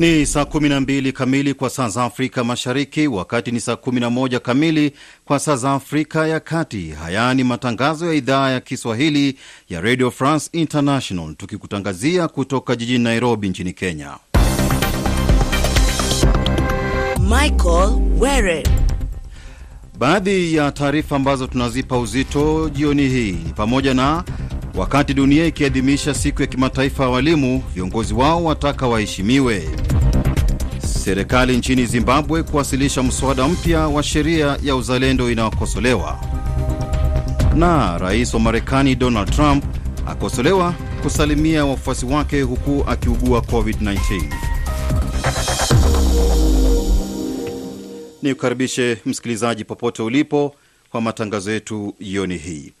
Ni saa 12 kamili kwa saa za Afrika Mashariki, wakati ni saa 11 kamili kwa saa za Afrika ya Kati. Haya ni matangazo ya idhaa ya Kiswahili ya Radio France International, tukikutangazia kutoka jijini Nairobi nchini Kenya. Michael Were. Baadhi ya taarifa ambazo tunazipa uzito jioni hii ni pamoja na wakati dunia ikiadhimisha siku ya kimataifa ya walimu, viongozi wao wataka waheshimiwe. Serikali nchini Zimbabwe kuwasilisha mswada mpya wa sheria ya uzalendo inayokosolewa, na rais wa Marekani Donald Trump akosolewa kusalimia wafuasi wake huku akiugua COVID-19. Ni kukaribishe msikilizaji popote ulipo kwa matangazo yetu jioni hii.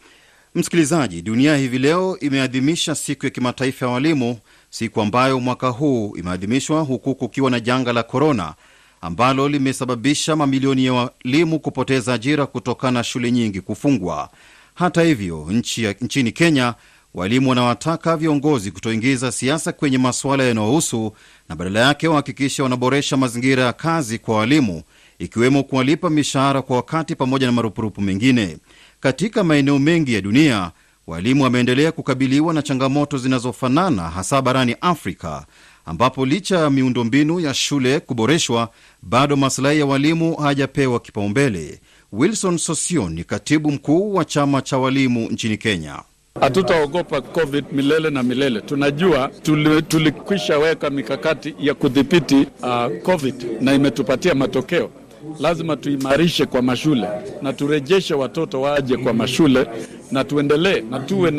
Msikilizaji, dunia hivi leo imeadhimisha siku ya kimataifa ya walimu, siku ambayo mwaka huu imeadhimishwa huku kukiwa na janga la korona ambalo limesababisha mamilioni ya walimu kupoteza ajira kutokana na shule nyingi kufungwa. Hata hivyo, nchi nchini Kenya walimu wanawataka viongozi kutoingiza siasa kwenye masuala yanayohusu na badala yake wahakikisha wanaboresha mazingira ya kazi kwa walimu ikiwemo kuwalipa mishahara kwa wakati pamoja na marupurupu mengine. Katika maeneo mengi ya dunia walimu wameendelea kukabiliwa na changamoto zinazofanana hasa barani Afrika, ambapo licha ya miundombinu ya shule kuboreshwa bado masilahi ya walimu hayajapewa kipaumbele. Wilson Sosion ni katibu mkuu wa chama cha walimu nchini Kenya. Hatutaogopa COVID milele na milele. Tunajua tuli, tulikwisha weka mikakati ya kudhibiti uh, COVID na imetupatia matokeo. Lazima tuimarishe kwa mashule na turejeshe watoto waje kwa mashule na tuendelee na tuwe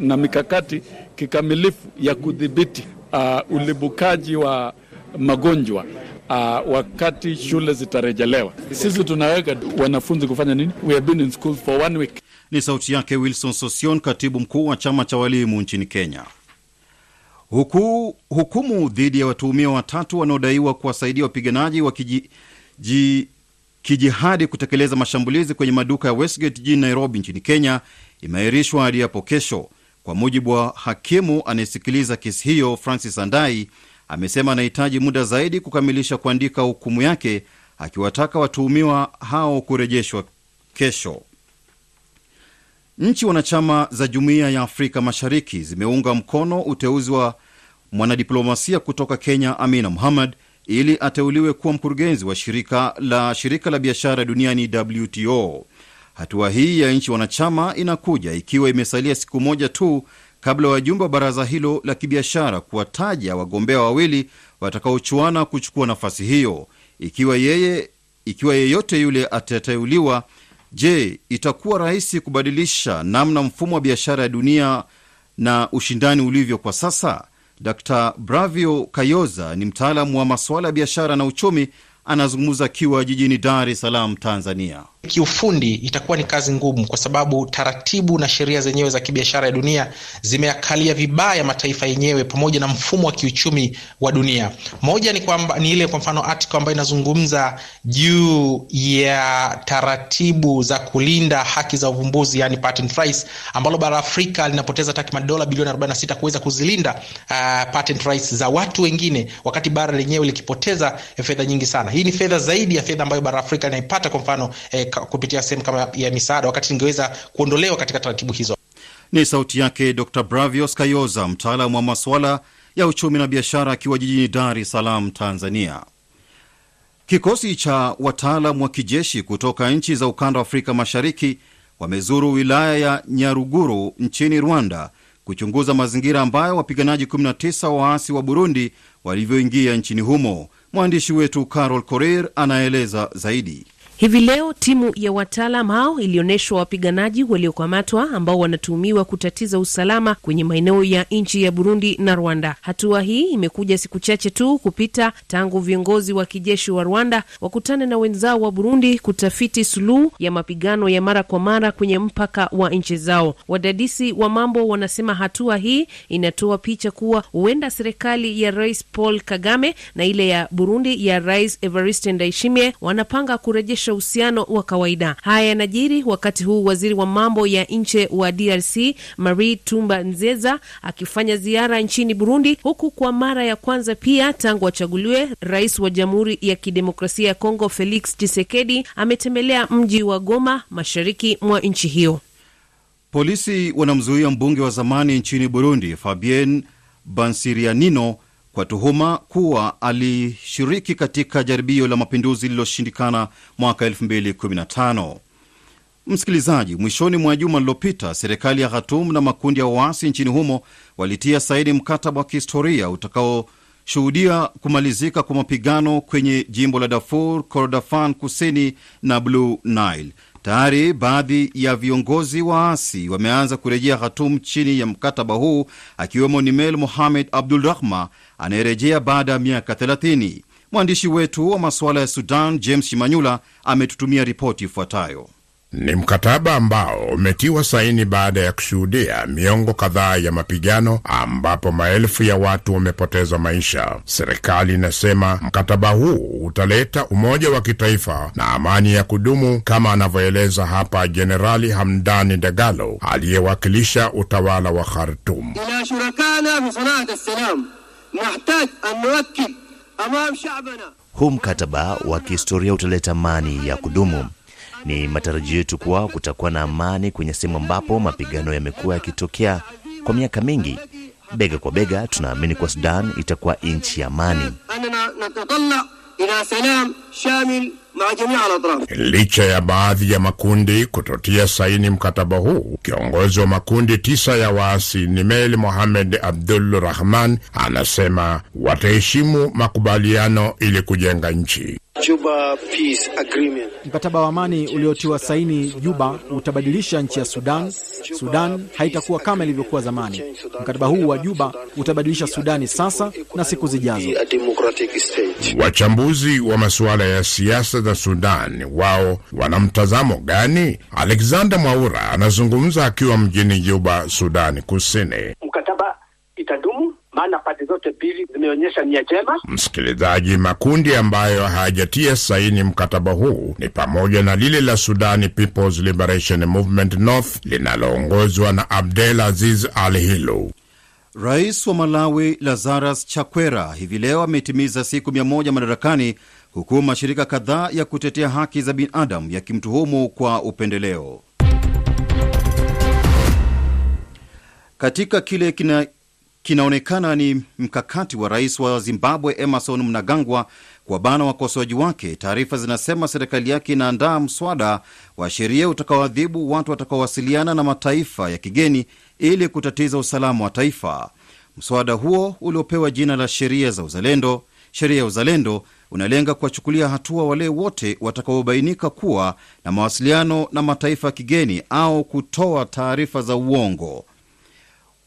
na mikakati kikamilifu ya kudhibiti uh, ulibukaji wa magonjwa uh, wakati shule zitarejelewa. Sisi tunaweka wanafunzi kufanya nini? We have been in school for one week. Ni sauti yake Wilson Sosion, katibu mkuu wa chama cha walimu nchini Kenya. Huku, hukumu dhidi ya watuhumiwa watatu wanaodaiwa kuwasaidia wapiganaji wa kiji, ji, kijihadi kutekeleza mashambulizi kwenye maduka ya Westgate jijini Nairobi nchini Kenya imeahirishwa hadi hapo kesho. Kwa mujibu wa hakimu anayesikiliza kesi hiyo, Francis Andai amesema anahitaji muda zaidi kukamilisha kuandika hukumu yake, akiwataka watuhumiwa hao kurejeshwa kesho. Nchi wanachama za Jumuiya ya Afrika Mashariki zimeunga mkono uteuzi wa mwanadiplomasia kutoka Kenya Amina Muhammad ili ateuliwe kuwa mkurugenzi wa shirika la shirika la biashara duniani WTO. Hatua hii ya nchi wanachama inakuja ikiwa imesalia siku moja tu kabla wajumbe wa baraza hilo la kibiashara kuwataja wagombea wawili watakaochuana kuchukua nafasi hiyo. Ikiwa yeye, ikiwa yeyote yule atateuliwa, je, itakuwa rahisi kubadilisha namna mfumo wa biashara ya dunia na ushindani ulivyo kwa sasa? Dr Bravio Kayoza ni mtaalamu wa masuala ya biashara na uchumi, anazungumza akiwa jijini Dar es Salaam, Tanzania. Kiufundi itakuwa ni kazi ngumu, kwa sababu taratibu na sheria zenyewe za kibiashara ya dunia zimeakalia vibaya mataifa yenyewe pamoja na mfumo wa kiuchumi wa dunia. Moja ni kwamba ni ile kwa mfano article ambayo inazungumza juu ya taratibu za kulinda haki za uvumbuzi, yani patent rights, ambalo bara Afrika linapoteza takriban dola bilioni 46 kuweza kuzilinda uh, patent rights za watu wengine, wakati bara lenyewe likipoteza fedha nyingi sana. Hii ni fedha zaidi ya fedha ambayo bara Afrika inaipata kwa mfano eh, kupitia sehemu kama ya misaada, wakati ingeweza kuondolewa katika taratibu hizo. Ni sauti yake Dr Bravios Kayoza, mtaalamu wa masuala ya uchumi na biashara, akiwa jijini Dar es Salaam, Tanzania. Kikosi cha wataalam wa kijeshi kutoka nchi za ukanda wa Afrika Mashariki wamezuru wilaya ya Nyaruguru nchini Rwanda kuchunguza mazingira ambayo wapiganaji 19 waasi wa Burundi walivyoingia nchini humo. Mwandishi wetu Carol Korir anaeleza zaidi. Hivi leo timu ya wataalam hao ilionyeshwa wapiganaji waliokamatwa ambao wanatuhumiwa kutatiza usalama kwenye maeneo ya nchi ya Burundi na Rwanda. Hatua hii imekuja siku chache tu kupita tangu viongozi wa kijeshi wa Rwanda wakutane na wenzao wa Burundi kutafiti suluhu ya mapigano ya mara kwa mara kwenye mpaka wa nchi zao. Wadadisi wa mambo wanasema hatua hii inatoa picha kuwa huenda serikali ya Rais Paul Kagame na ile ya Burundi ya Rais Evariste Ndayishimiye wanapanga kurejesha kurejesha uhusiano wa kawaida. Haya yanajiri wakati huu waziri wa mambo ya nje wa DRC Marie Tumba Nzeza akifanya ziara nchini Burundi, huku kwa mara ya kwanza pia tangu achaguliwe rais wa Jamhuri ya Kidemokrasia ya Kongo Felix Tshisekedi ametembelea mji wa Goma, mashariki mwa nchi hiyo. Polisi wanamzuia mbunge wa zamani nchini Burundi Fabien Bansirianino kwa tuhuma kuwa alishiriki katika jaribio la mapinduzi lililoshindikana mwaka 2015. Msikilizaji, mwishoni mwa juma lililopita, serikali ya Khartoum na makundi ya waasi nchini humo walitia saini mkataba wa kihistoria utakaoshuhudia kumalizika kwa mapigano kwenye jimbo la Darfur, Kordofan kusini na Blue Nile. Tayari baadhi ya viongozi waasi wameanza kurejea Khartoum chini ya mkataba huu, akiwemo Nimel Mohamed Abdul Rahma anayerejea baada ya miaka 30. Mwandishi wetu wa masuala ya Sudan James Shimanyula ametutumia ripoti ifuatayo. Ni mkataba ambao umetiwa saini baada ya kushuhudia miongo kadhaa ya mapigano ambapo maelfu ya watu wamepoteza maisha. Serikali inasema mkataba huu utaleta umoja wa kitaifa na amani ya kudumu, kama anavyoeleza hapa Jenerali Hamdani Dagalo aliyewakilisha utawala wa Khartum. Huu mkataba wa kihistoria utaleta amani ya kudumu. Ni matarajio yetu kuwa kutakuwa na amani kwenye sehemu ambapo mapigano yamekuwa yakitokea kwa miaka mingi. Bega kwa bega, tunaamini kuwa Sudan itakuwa nchi ya amani. Maa jamia alatraf Licha ya baadhi ya makundi kutotia saini mkataba huu, kiongozi wa makundi tisa ya waasi Nimel Mohamed Abdul Rahman anasema wataheshimu makubaliano ili kujenga nchi. Juba Peace Agreement. Mkataba wa amani uliotiwa saini Juba utabadilisha nchi ya Sudan. Sudan haitakuwa kama ilivyokuwa zamani. Mkataba huu wa Juba utabadilisha Sudani sasa na siku zijazo. A democratic state. Wachambuzi wa masuala ya siasa za Sudan wao wana mtazamo gani? Alexander Mwaura anazungumza akiwa mjini Juba, Sudani Kusini. Maana pande zote mbili zimeonyesha nia njema. Msikilizaji, makundi ambayo hayajatia saini mkataba huu ni pamoja na lile la Sudani People's Liberation Movement North linaloongozwa na Abdel Aziz Al Hilu. Rais wa Malawi Lazarus Chakwera hivi leo ametimiza siku mia moja madarakani huku mashirika kadhaa ya kutetea haki za binadamu yakimtuhumu kwa upendeleo. Katika kile kina, kinaonekana ni mkakati wa rais wa Zimbabwe Emerson Mnangagwa kuwabana wakosoaji wake, taarifa zinasema serikali yake inaandaa mswada wa sheria utakaoadhibu watu watakaowasiliana na mataifa ya kigeni ili kutatiza usalama wa taifa. Mswada huo uliopewa jina la sheria za uzalendo, sheria ya uzalendo, unalenga kuwachukulia hatua wale wote watakaobainika kuwa na mawasiliano na mataifa ya kigeni au kutoa taarifa za uongo.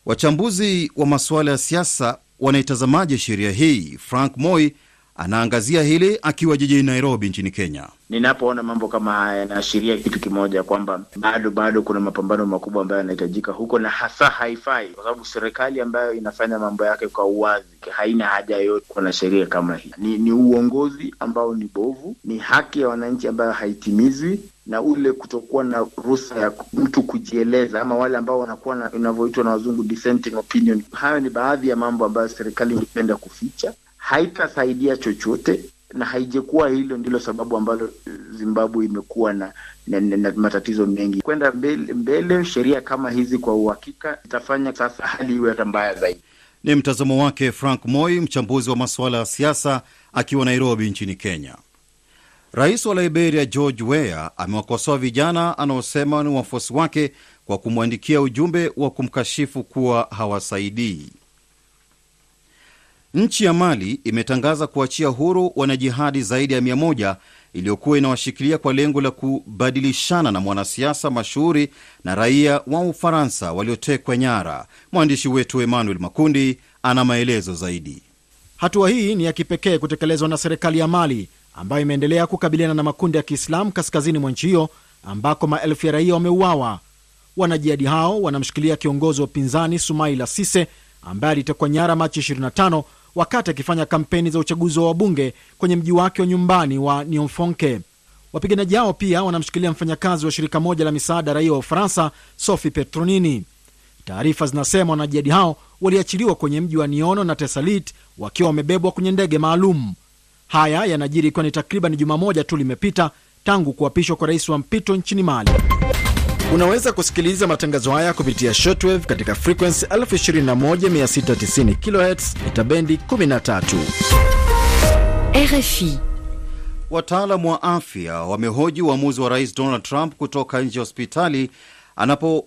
Wachambuzi wa masuala ya siasa wanaitazamaje sheria hii? Frank Moi anaangazia hili akiwa jijini Nairobi nchini Kenya. Ninapoona mambo kama haya yanaashiria kitu kimoja, kwamba bado bado kuna mapambano makubwa ambayo yanahitajika huko, na hasa haifai, kwa sababu serikali ambayo inafanya mambo yake kwa uwazi haina haja yoyote kuwa na sheria kama hii. Ni, ni uongozi ambao ni bovu, ni haki ya wananchi ambayo haitimizwi na ule kutokuwa na ruhusa ya mtu kujieleza, ama wale ambao wanakuwa na inavyoitwa na wazungu dissenting opinion. Hayo ni baadhi ya mambo ambayo serikali ingependa kuficha, haitasaidia chochote na haijakuwa hilo ndilo sababu ambalo Zimbabwe imekuwa na, na, na, na matatizo mengi. Kwenda mbele, mbele sheria kama hizi kwa uhakika itafanya sasa hali iwe hata mbaya zaidi. Ni mtazamo wake Frank Moi, mchambuzi wa masuala ya siasa akiwa Nairobi nchini Kenya. Rais wa Liberia George Weah amewakosoa vijana anaosema ni wafuasi wake kwa kumwandikia ujumbe wa kumkashifu kuwa hawasaidii. Nchi ya Mali imetangaza kuachia huru wanajihadi zaidi ya mia moja iliyokuwa inawashikilia kwa lengo la kubadilishana na mwanasiasa mashuhuri na raia wa Ufaransa waliotekwa nyara. Mwandishi wetu Emmanuel Makundi ana maelezo zaidi. Hatua hii ni ya kipekee kutekelezwa na serikali ya Mali ambayo imeendelea kukabiliana na makundi ya Kiislamu kaskazini mwa nchi hiyo ambako maelfu ya raia wameuawa. Wanajihadi hao wanamshikilia kiongozi wa upinzani Sumaila Sise ambaye alitekwa nyara Machi 25 wakati akifanya kampeni za uchaguzi wa wabunge kwenye mji wake wa nyumbani wa Nionfonke. Wapiganaji hao pia wanamshikilia mfanyakazi wa shirika moja la misaada raia wa Ufaransa, Sophie Petronini. Taarifa zinasema wanajihadi hao waliachiliwa kwenye mji wa Niono na Tesalit wakiwa wamebebwa kwenye ndege maalum. Haya yanajiri ikiwa ni takriban juma moja tu limepita tangu kuapishwa kwa rais wa mpito nchini Mali. Unaweza kusikiliza matangazo haya kupitia shortwave katika frequency 21690 kHz itabendi 13. RFI. Wataalamu wa afya wamehoji uamuzi wa rais Donald Trump kutoka nje ya hospitali anapo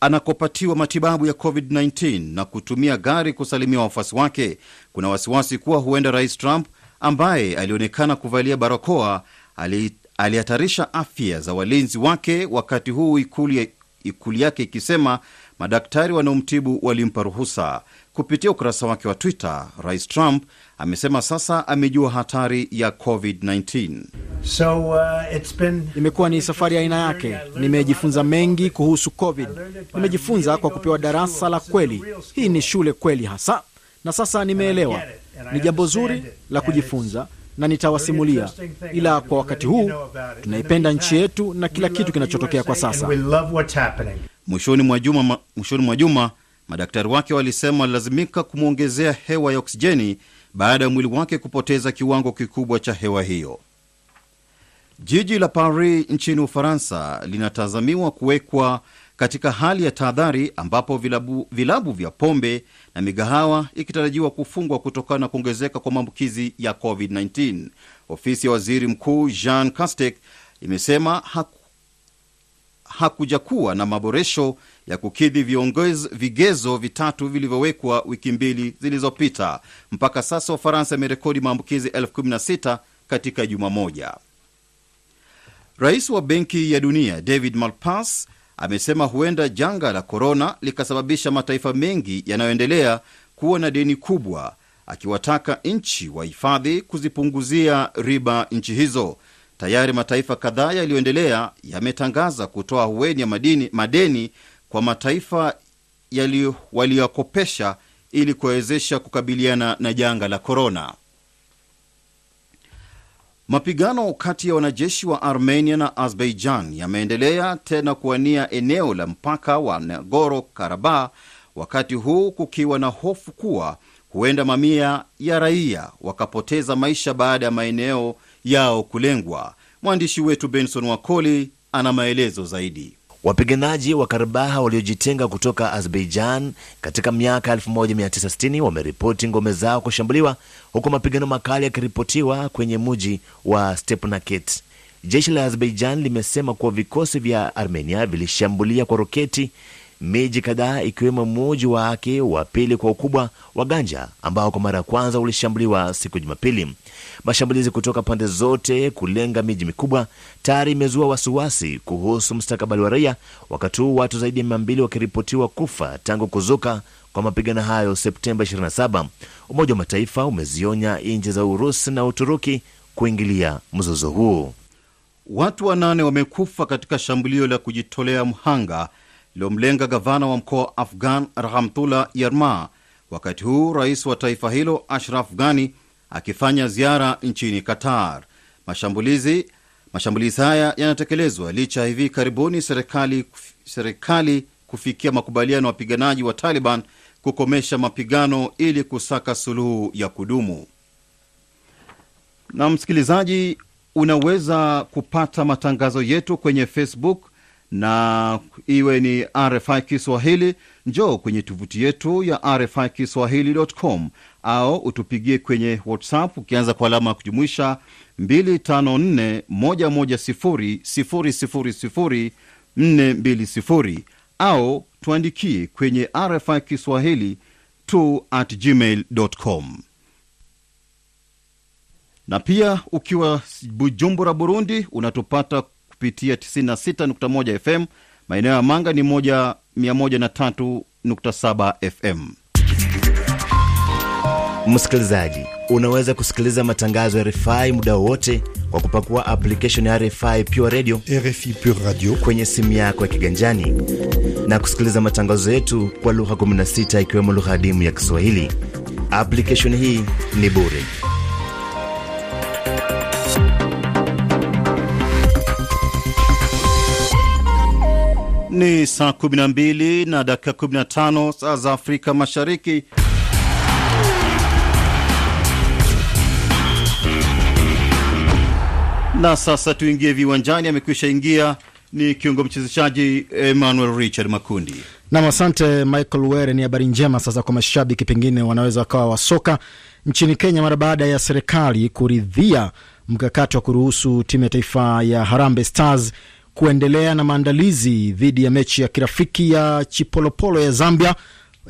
anakopatiwa matibabu ya COVID-19 na kutumia gari kusalimia wafuasi wake. Kuna wasiwasi kuwa huenda rais Trump ambaye alionekana kuvalia barakoa ali alihatarisha afya za walinzi wake, wakati huu ikulu, ikulu yake ikisema madaktari wanaomtibu walimpa ruhusa. Kupitia ukurasa wake wa Twitter, rais Trump amesema sasa amejua hatari ya COVID-19. So, uh, it's been... Imekuwa ni safari ya aina yake. Nimejifunza mengi kuhusu COVID. Nimejifunza kwa kupewa darasa la kweli. Hii ni shule kweli hasa, na sasa nimeelewa. Ni jambo zuri la kujifunza na nitawasimulia, ila kwa wakati huu tunaipenda nchi yetu na kila kitu kinachotokea kwa sasa. Mwishoni mwa juma, mwishoni mwa juma madaktari wake walisema walilazimika kumwongezea hewa ya oksijeni baada ya mwili wake kupoteza kiwango kikubwa cha hewa hiyo. Jiji la Paris nchini Ufaransa linatazamiwa kuwekwa katika hali ya tahadhari, ambapo vilabu, vilabu vya pombe na migahawa ikitarajiwa kufungwa kutokana na kuongezeka kwa maambukizi ya COVID-19. Ofisi ya waziri mkuu Jean Castex imesema haku, hakujakuwa na maboresho ya kukidhi viongez, vigezo vitatu vilivyowekwa wiki mbili zilizopita. Mpaka sasa Ufaransa imerekodi maambukizi 16 katika juma moja. Rais wa Benki ya Dunia David Malpass amesema huenda janga la korona likasababisha mataifa mengi yanayoendelea kuwa na deni kubwa, akiwataka nchi wahifadhi kuzipunguzia riba nchi hizo. Tayari mataifa kadhaa yaliyoendelea yametangaza kutoa hueni ya madini, madeni kwa mataifa waliyokopesha ili kuwawezesha kukabiliana na janga la korona. Mapigano kati ya wanajeshi wa Armenia na Azerbaijan yameendelea tena kuwania eneo la mpaka wa Nagorno Karabakh, wakati huu kukiwa na hofu kuwa huenda mamia ya raia wakapoteza maisha baada ya maeneo yao kulengwa. Mwandishi wetu Benson Wakoli ana maelezo zaidi. Wapiganaji wa Karabaha waliojitenga kutoka Azerbaijan katika miaka 1960 wameripoti ngome zao kushambuliwa huku mapigano makali yakiripotiwa kwenye mji wa Stepanakert. Jeshi la Azerbaijan limesema kuwa vikosi vya Armenia vilishambulia kwa roketi miji kadhaa ikiwemo muji wake wa pili kwa ukubwa wa Ganja ambao kwa mara ya kwanza ulishambuliwa siku ya Jumapili. Mashambulizi kutoka pande zote kulenga miji mikubwa tayari imezua wasiwasi kuhusu mustakabali wa raia, wakati huu watu zaidi ya mia mbili wakiripotiwa kufa tangu kuzuka kwa mapigano hayo Septemba 27. Umoja wa Mataifa umezionya nchi za Urusi na Uturuki kuingilia mzozo huu. Watu wanane wamekufa katika shambulio la kujitolea mhanga lililomlenga gavana wa mkoa Afghan Rahamtullah Yarma, wakati huu rais wa taifa hilo Ashraf Ghani akifanya ziara nchini Qatar. Mashambulizi mashambulizi haya yanatekelezwa licha ya hivi karibuni serikali, serikali kufikia makubaliano ya wapiganaji wa Taliban kukomesha mapigano ili kusaka suluhu ya kudumu. Na msikilizaji, unaweza kupata matangazo yetu kwenye Facebook na iwe ni RFI Kiswahili, njoo kwenye tovuti yetu ya RFI Kiswahili.com au utupigie kwenye WhatsApp ukianza kwa alama ya kujumuisha 2541100000420 au tuandikie kwenye RFI Kiswahili at gmail.com na pia ukiwa Bujumbura, Burundi, unatupata kupitia 96.1 FM. Maeneo ya Manga ni 103.7 FM. Msikilizaji, unaweza kusikiliza matangazo ya RFI muda wowote kwa kupakua application ya RFI Pure Radio, RFI Pure Radio kwenye simu yako ya kiganjani na kusikiliza matangazo yetu kwa lugha 16 ikiwemo lugha adimu ya Kiswahili. Application hii ni bure. Ni saa 12 na dakika 15 saa za Afrika Mashariki. Na sasa tuingie viwanjani. Amekwisha ingia ni kiungo mchezeshaji Emmanuel Richard Makundi. Nam, asante Michael Were. Ni habari njema sasa kwa mashabiki, pengine wanaweza wakawa wa soka nchini Kenya mara baada ya serikali kuridhia mkakati wa kuruhusu timu ya taifa ya Harambee Stars kuendelea na maandalizi dhidi ya mechi ya kirafiki ya Chipolopolo ya Zambia,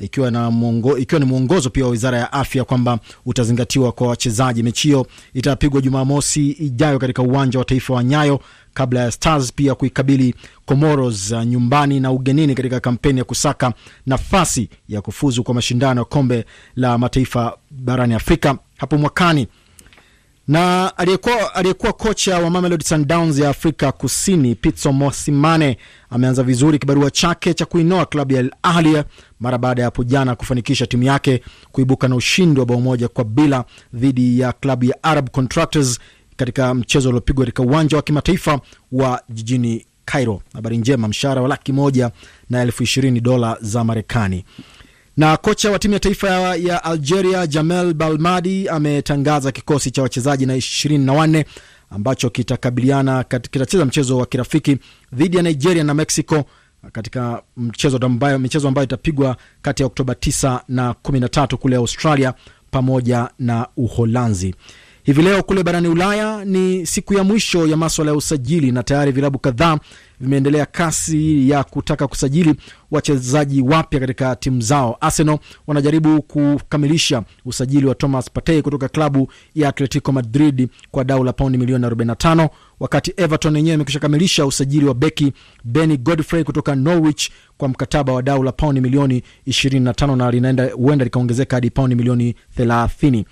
ikiwa, na mungo, ikiwa ni mwongozo pia wa wizara ya afya kwamba utazingatiwa kwa wachezaji. Mechi hiyo itapigwa Jumamosi ijayo katika uwanja wa taifa wa Nyayo kabla ya Stars pia kuikabili Comoros nyumbani na ugenini katika kampeni ya kusaka nafasi ya kufuzu kwa mashindano ya kombe la mataifa barani Afrika hapo mwakani na aliyekuwa kocha wa Mamelodi Sundowns ya Afrika Kusini Pitso Mosimane ameanza vizuri kibarua chake cha kuinoa klabu ya Al Ahly mara baada ya hapo jana kufanikisha timu yake kuibuka na ushindi wa bao moja kwa bila dhidi ya klabu ya Arab Contractors katika mchezo uliopigwa katika uwanja wa kimataifa wa jijini Cairo. Habari njema, mshahara wa laki moja na elfu ishirini dola za Marekani na kocha wa timu ya taifa ya Algeria Jamel Balmadi ametangaza kikosi cha wachezaji na ishirini na wanne ambacho kitakabiliana kitacheza mchezo wa kirafiki dhidi ya Nigeria na Mexico katika mchezo ambayo, michezo ambayo itapigwa kati ya Oktoba 9 na 13 kule Australia pamoja na Uholanzi. Hivi leo kule barani Ulaya ni siku ya mwisho ya maswala ya usajili na tayari vilabu kadhaa vimeendelea kasi ya kutaka kusajili wachezaji wapya katika timu zao. Arsenal wanajaribu kukamilisha usajili wa Thomas Partey kutoka klabu ya Atletico Madrid kwa dau la paundi milioni 45, wakati Everton yenyewe imekwisha kamilisha usajili wa beki Benny Godfrey kutoka Norwich kwa mkataba wa dau la paundi milioni 25 na linaenda huenda likaongezeka hadi paundi milioni 30.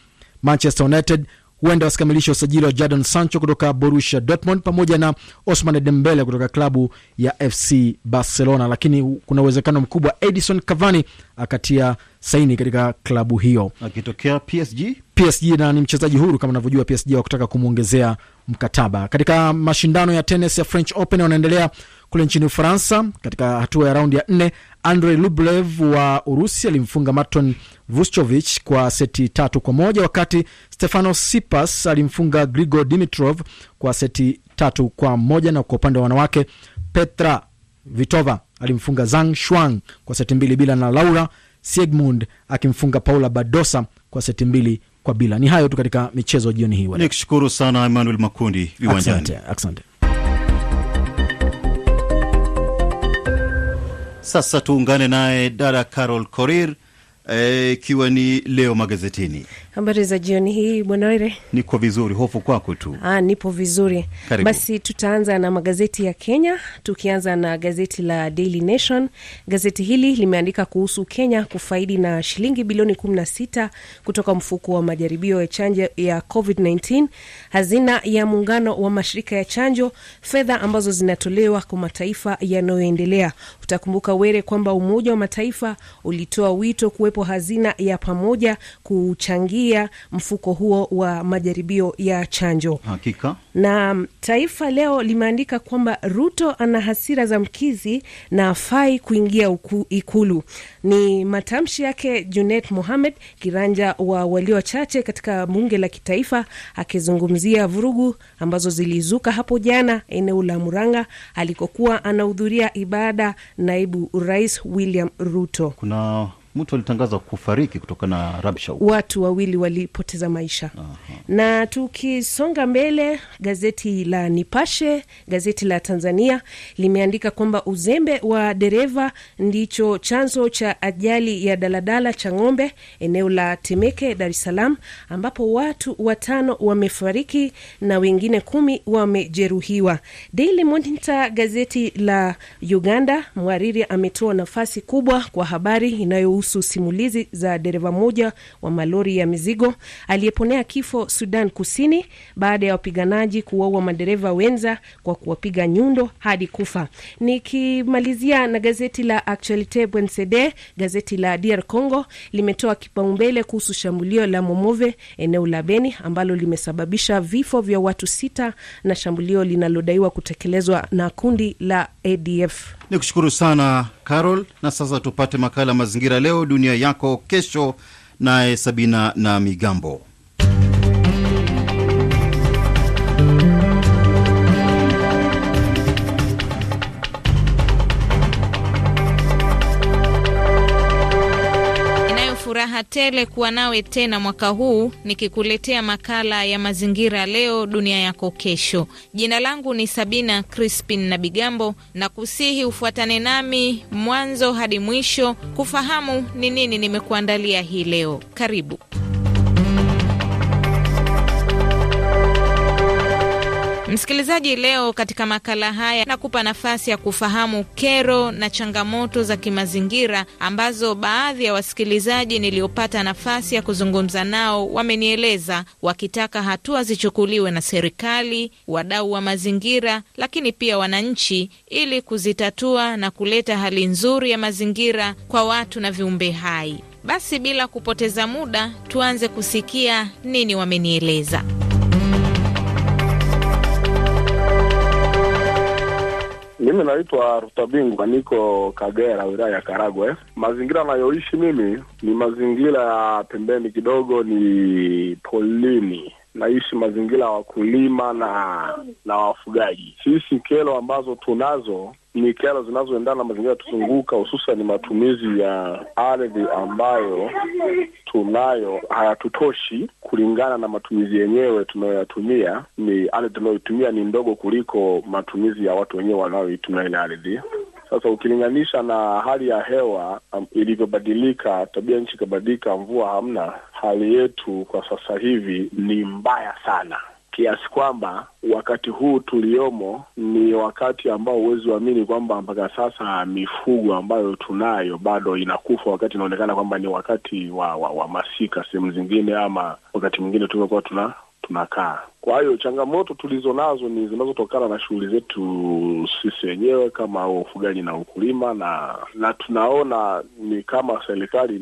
Manchester United huenda wasikamilisha usajili wa Jadon Sancho kutoka Borussia Dortmund pamoja na Osman Dembele kutoka klabu ya FC Barcelona, lakini kuna uwezekano mkubwa Edison Cavani akatia saini katika klabu hiyo akitokea PSG. PSG na ni mchezaji huru kama unavyojua, PSG wakutaka kumwongezea mkataba. Katika mashindano ya tenis ya French Open wanaendelea kule nchini Ufaransa. Katika hatua ya raundi ya nne, Andrei Rublev wa Urusi alimfunga Marton Vuchovich kwa seti tatu kwa moja wakati Stefano Sipas alimfunga Grigor Dimitrov kwa seti tatu kwa moja na kwa upande wa wanawake Petra Vitova alimfunga Zhang Shuang kwa seti mbili bila na Laura Siegmund akimfunga Paula Badosa kwa seti mbili kwa bila. Ni hayo tu katika michezo jioni hii. Nikushukuru sana Emmanuel Makundi viwanjani. Asante, Sasa tuungane naye dada Carol Korir ikiwa e, ni leo magazetini. Habari za jioni hii bwana Were. Niko vizuri, hofu kwako tu. Aa, nipo vizuri. Karibu. Basi tutaanza na magazeti ya Kenya, tukianza na gazeti la Daily Nation. Gazeti hili limeandika kuhusu Kenya kufaidi na shilingi bilioni 16 kutoka mfuko wa majaribio ya chanjo ya COVID-19, hazina ya muungano wa mashirika ya chanjo, fedha ambazo zinatolewa kwa mataifa yanayoendelea. Utakumbuka Were kwamba Umoja wa Mataifa ulitoa wito kuwepo hazina ya pamoja kuchangia mfuko huo wa majaribio ya chanjo. Hakika Na Taifa Leo limeandika kwamba Ruto ana hasira za mkizi na afai kuingia uku, Ikulu. Ni matamshi yake Junet Mohamed, kiranja wa walio wachache katika bunge la kitaifa, akizungumzia vurugu ambazo zilizuka hapo jana eneo la Muranga alikokuwa anahudhuria ibada naibu rais William Ruto. kuna mtu alitangaza kufariki kutokana na rabsha watu wawili walipoteza maisha. Na tukisonga mbele, gazeti la Nipashe, gazeti la Tanzania limeandika kwamba uzembe wa dereva ndicho chanzo cha ajali ya daladala cha ng'ombe eneo la Temeke, Dar es Salaam, ambapo watu watano wamefariki na wengine kumi wamejeruhiwa. Daily Monitor, gazeti la Uganda, mhariri ametoa nafasi kubwa kwa habari inayohusu kuhusu simulizi za dereva mmoja wa malori ya mizigo aliyeponea kifo Sudan Kusini baada ya wapiganaji kuwaua madereva wenza kwa kuwapiga nyundo hadi kufa. Nikimalizia na gazeti la Actualite Bwensede, gazeti la DR Congo limetoa kipaumbele kuhusu shambulio la Momove eneo la Beni ambalo limesababisha vifo vya watu sita na shambulio linalodaiwa kutekelezwa na kundi la ADF. Ni kushukuru sana Carol, na sasa tupate makala mazingira leo dunia yako kesho, naye Sabina na Migambo. Furaha tele kuwa nawe tena mwaka huu nikikuletea makala ya mazingira leo dunia yako kesho. Jina langu ni Sabina Crispin na Bigambo, na kusihi ufuatane nami mwanzo hadi mwisho kufahamu ni nini nimekuandalia hii leo. Karibu. Msikilizaji, leo katika makala haya nakupa nafasi ya kufahamu kero na changamoto za kimazingira ambazo baadhi ya wasikilizaji niliopata nafasi ya kuzungumza nao wamenieleza wakitaka hatua zichukuliwe na serikali, wadau wa mazingira, lakini pia wananchi ili kuzitatua na kuleta hali nzuri ya mazingira kwa watu na viumbe hai. Basi bila kupoteza muda, tuanze kusikia nini wamenieleza. Mimi naitwa Rutabingwa, niko Kagera, wilaya ya Karagwe. Mazingira anayoishi mimi ni mazingira ya pembeni kidogo, ni polini. Naishi mazingira ya wakulima na na wafugaji. Sisi kero ambazo tunazo ni kero zinazoendana na mazingira yatuzunguka, hususan matumizi ya ardhi ambayo tunayo hayatutoshi kulingana na matumizi yenyewe tunayoyatumia. Ni ardhi tunayoitumia ni ndogo kuliko matumizi ya watu wenyewe wanaoitumia ile ardhi. Sasa ukilinganisha na hali ya hewa um, ilivyobadilika, tabia nchi ikabadilika, mvua hamna, hali yetu kwa sasa hivi ni mbaya sana kiasi kwamba wakati huu tuliomo ni wakati ambao huwezi uamini kwamba mpaka sasa mifugo ambayo tunayo bado inakufa, wakati inaonekana kwamba ni wakati wa, wa, wa masika sehemu zingine, ama wakati mwingine tumekuwa tuna tunakaa. Kwa hiyo changamoto tulizo nazo ni zinazotokana na shughuli zetu sisi wenyewe kama ufugaji na ukulima, na na tunaona ni kama serikali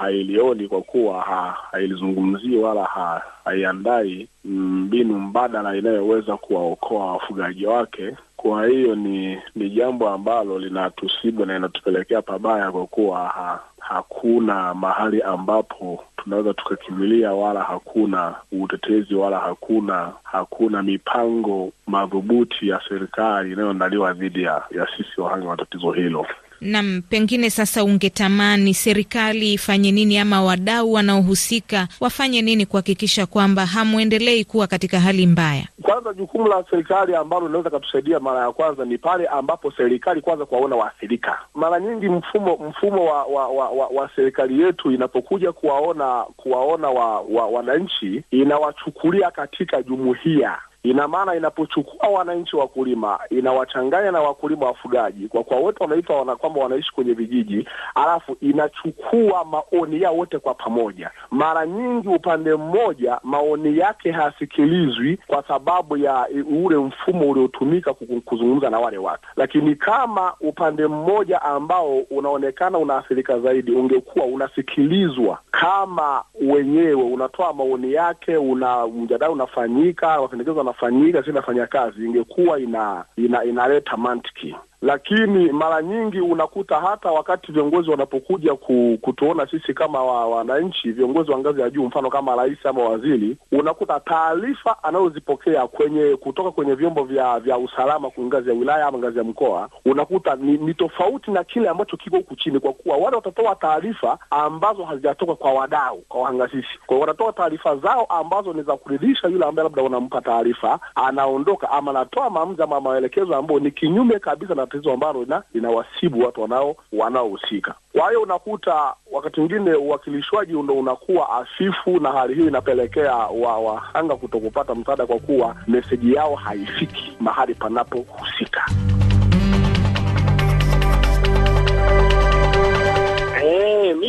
hailioni kwa kuwa ha, hailizungumzii wala ha, haiandai mbinu mbadala inayoweza kuwaokoa wafugaji wake. Kwa hiyo ni ni jambo ambalo linatusibu na inatupelekea pabaya, kwa kuwa ha, hakuna mahali ambapo tunaweza tukakimilia, wala hakuna utetezi, wala hakuna hakuna mipango madhubuti ya serikali inayoandaliwa dhidi ya, sisi wahanga wa tatizo hilo. Nam, pengine sasa ungetamani serikali ifanye nini ama wadau wanaohusika wafanye nini kuhakikisha kwamba hamwendelei kuwa katika hali mbaya? Kwanza, jukumu la serikali ambalo linaweza katusaidia mara ya kwanza ni pale ambapo serikali kwanza kuwaona waathirika. Mara nyingi mfumo mfumo wa wa, wa, wa, wa serikali yetu inapokuja kuwaona kuwaona wa, wa, wananchi inawachukulia katika jumuiya ina maana inapochukua wananchi wakulima inawachanganya na wakulima wafugaji, kwa kuwa wote wanaitwa wana kwamba wanaishi kwenye vijiji, alafu inachukua maoni yao wote kwa pamoja. Mara nyingi upande mmoja maoni yake hayasikilizwi kwa sababu ya ule mfumo uliotumika kuzungumza na wale watu, lakini kama upande mmoja ambao unaonekana unaathirika zaidi ungekuwa unasikilizwa kama wenyewe, unatoa maoni yake, una mjadala unafanyika, mapendekezo yanafanyika, si inafanya kazi, ingekuwa ina ina inaleta mantiki lakini mara nyingi unakuta hata wakati viongozi wanapokuja ku, kutuona sisi kama wananchi wa viongozi wa ngazi ya juu, mfano kama rais ama waziri, unakuta taarifa anayozipokea kwenye kutoka kwenye vyombo vya vya usalama kwa ngazi ya wilaya ama ngazi ya mkoa, unakuta ni, ni tofauti na kile ambacho kiko huku chini, kwa kuwa wale watatoa taarifa ambazo hazijatoka kwa wadau, kwa wahangasisi. Kwa hiyo wanatoa taarifa zao ambazo ni za kuridhisha yule ambaye labda unampa taarifa, anaondoka ama anatoa maamuzi ama maelekezo ambayo ni kinyume kabisa na tatizo ambalo lina linawasibu watu wanao wanaohusika. Kwa hiyo unakuta wakati mwingine uwakilishwaji ndo unakuwa hafifu, na hali hiyo inapelekea wahanga wa kuto kupata msaada kwa kuwa meseji yao haifiki mahali panapohusika.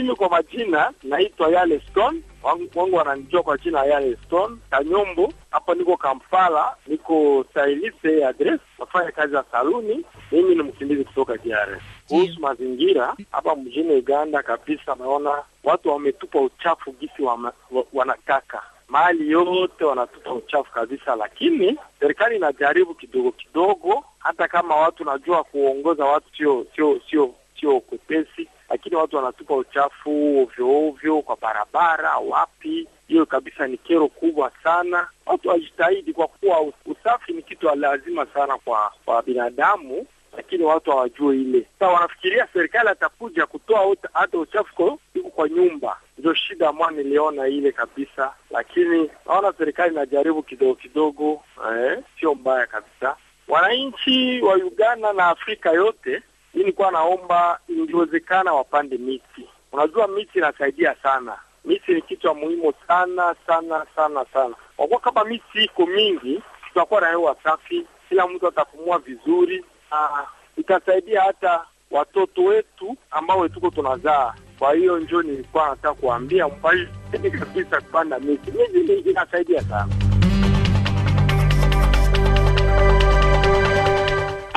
Mimi kwa majina naitwa Yale Stone, wangu, wangu wananijua kwa jina Yale Stone. Kanyombo. Hapa niko Kampala, niko styliste address, nafanya kazi ya saluni. Mimi ni mkimbizi kutoka DRC. Kuhusu mazingira hapa mjini Uganda kabisa, naona watu wametupa uchafu gisi wa, wa, wanataka. Mali yote wanatupa uchafu kabisa, lakini serikali inajaribu kidogo kidogo, hata kama watu najua kuongoza watu sio sio sio sio kwepesi, lakini watu wanatupa uchafu ovyo ovyo kwa barabara, wapi. Hiyo kabisa ni kero kubwa sana. Watu wajitahidi, kwa kuwa usafi ni kitu lazima sana kwa kwa binadamu, lakini watu hawajue ile. Sasa wanafikiria serikali atakuja kutoa hata uchafu iko kwa nyumba. Ndio shida mwa niliona ile kabisa, lakini naona serikali inajaribu kidogo kidogo, eh, sio mbaya kabisa. Wananchi wa Uganda na Afrika yote, nilikuwa naomba ingewezekana wapande miti. Unajua miti inasaidia sana, miti ni kitu cha muhimu sana sana sana sana, kwa kuwa kama miti iko mingi, tutakuwa na hewa safi, kila mtu atapumua vizuri, na itasaidia hata watoto wetu ambao tuko tunazaa. Kwa hiyo njo nilikuwa nataka kuambia mpaidi kabisa kupanda miti, miti inasaidia sana.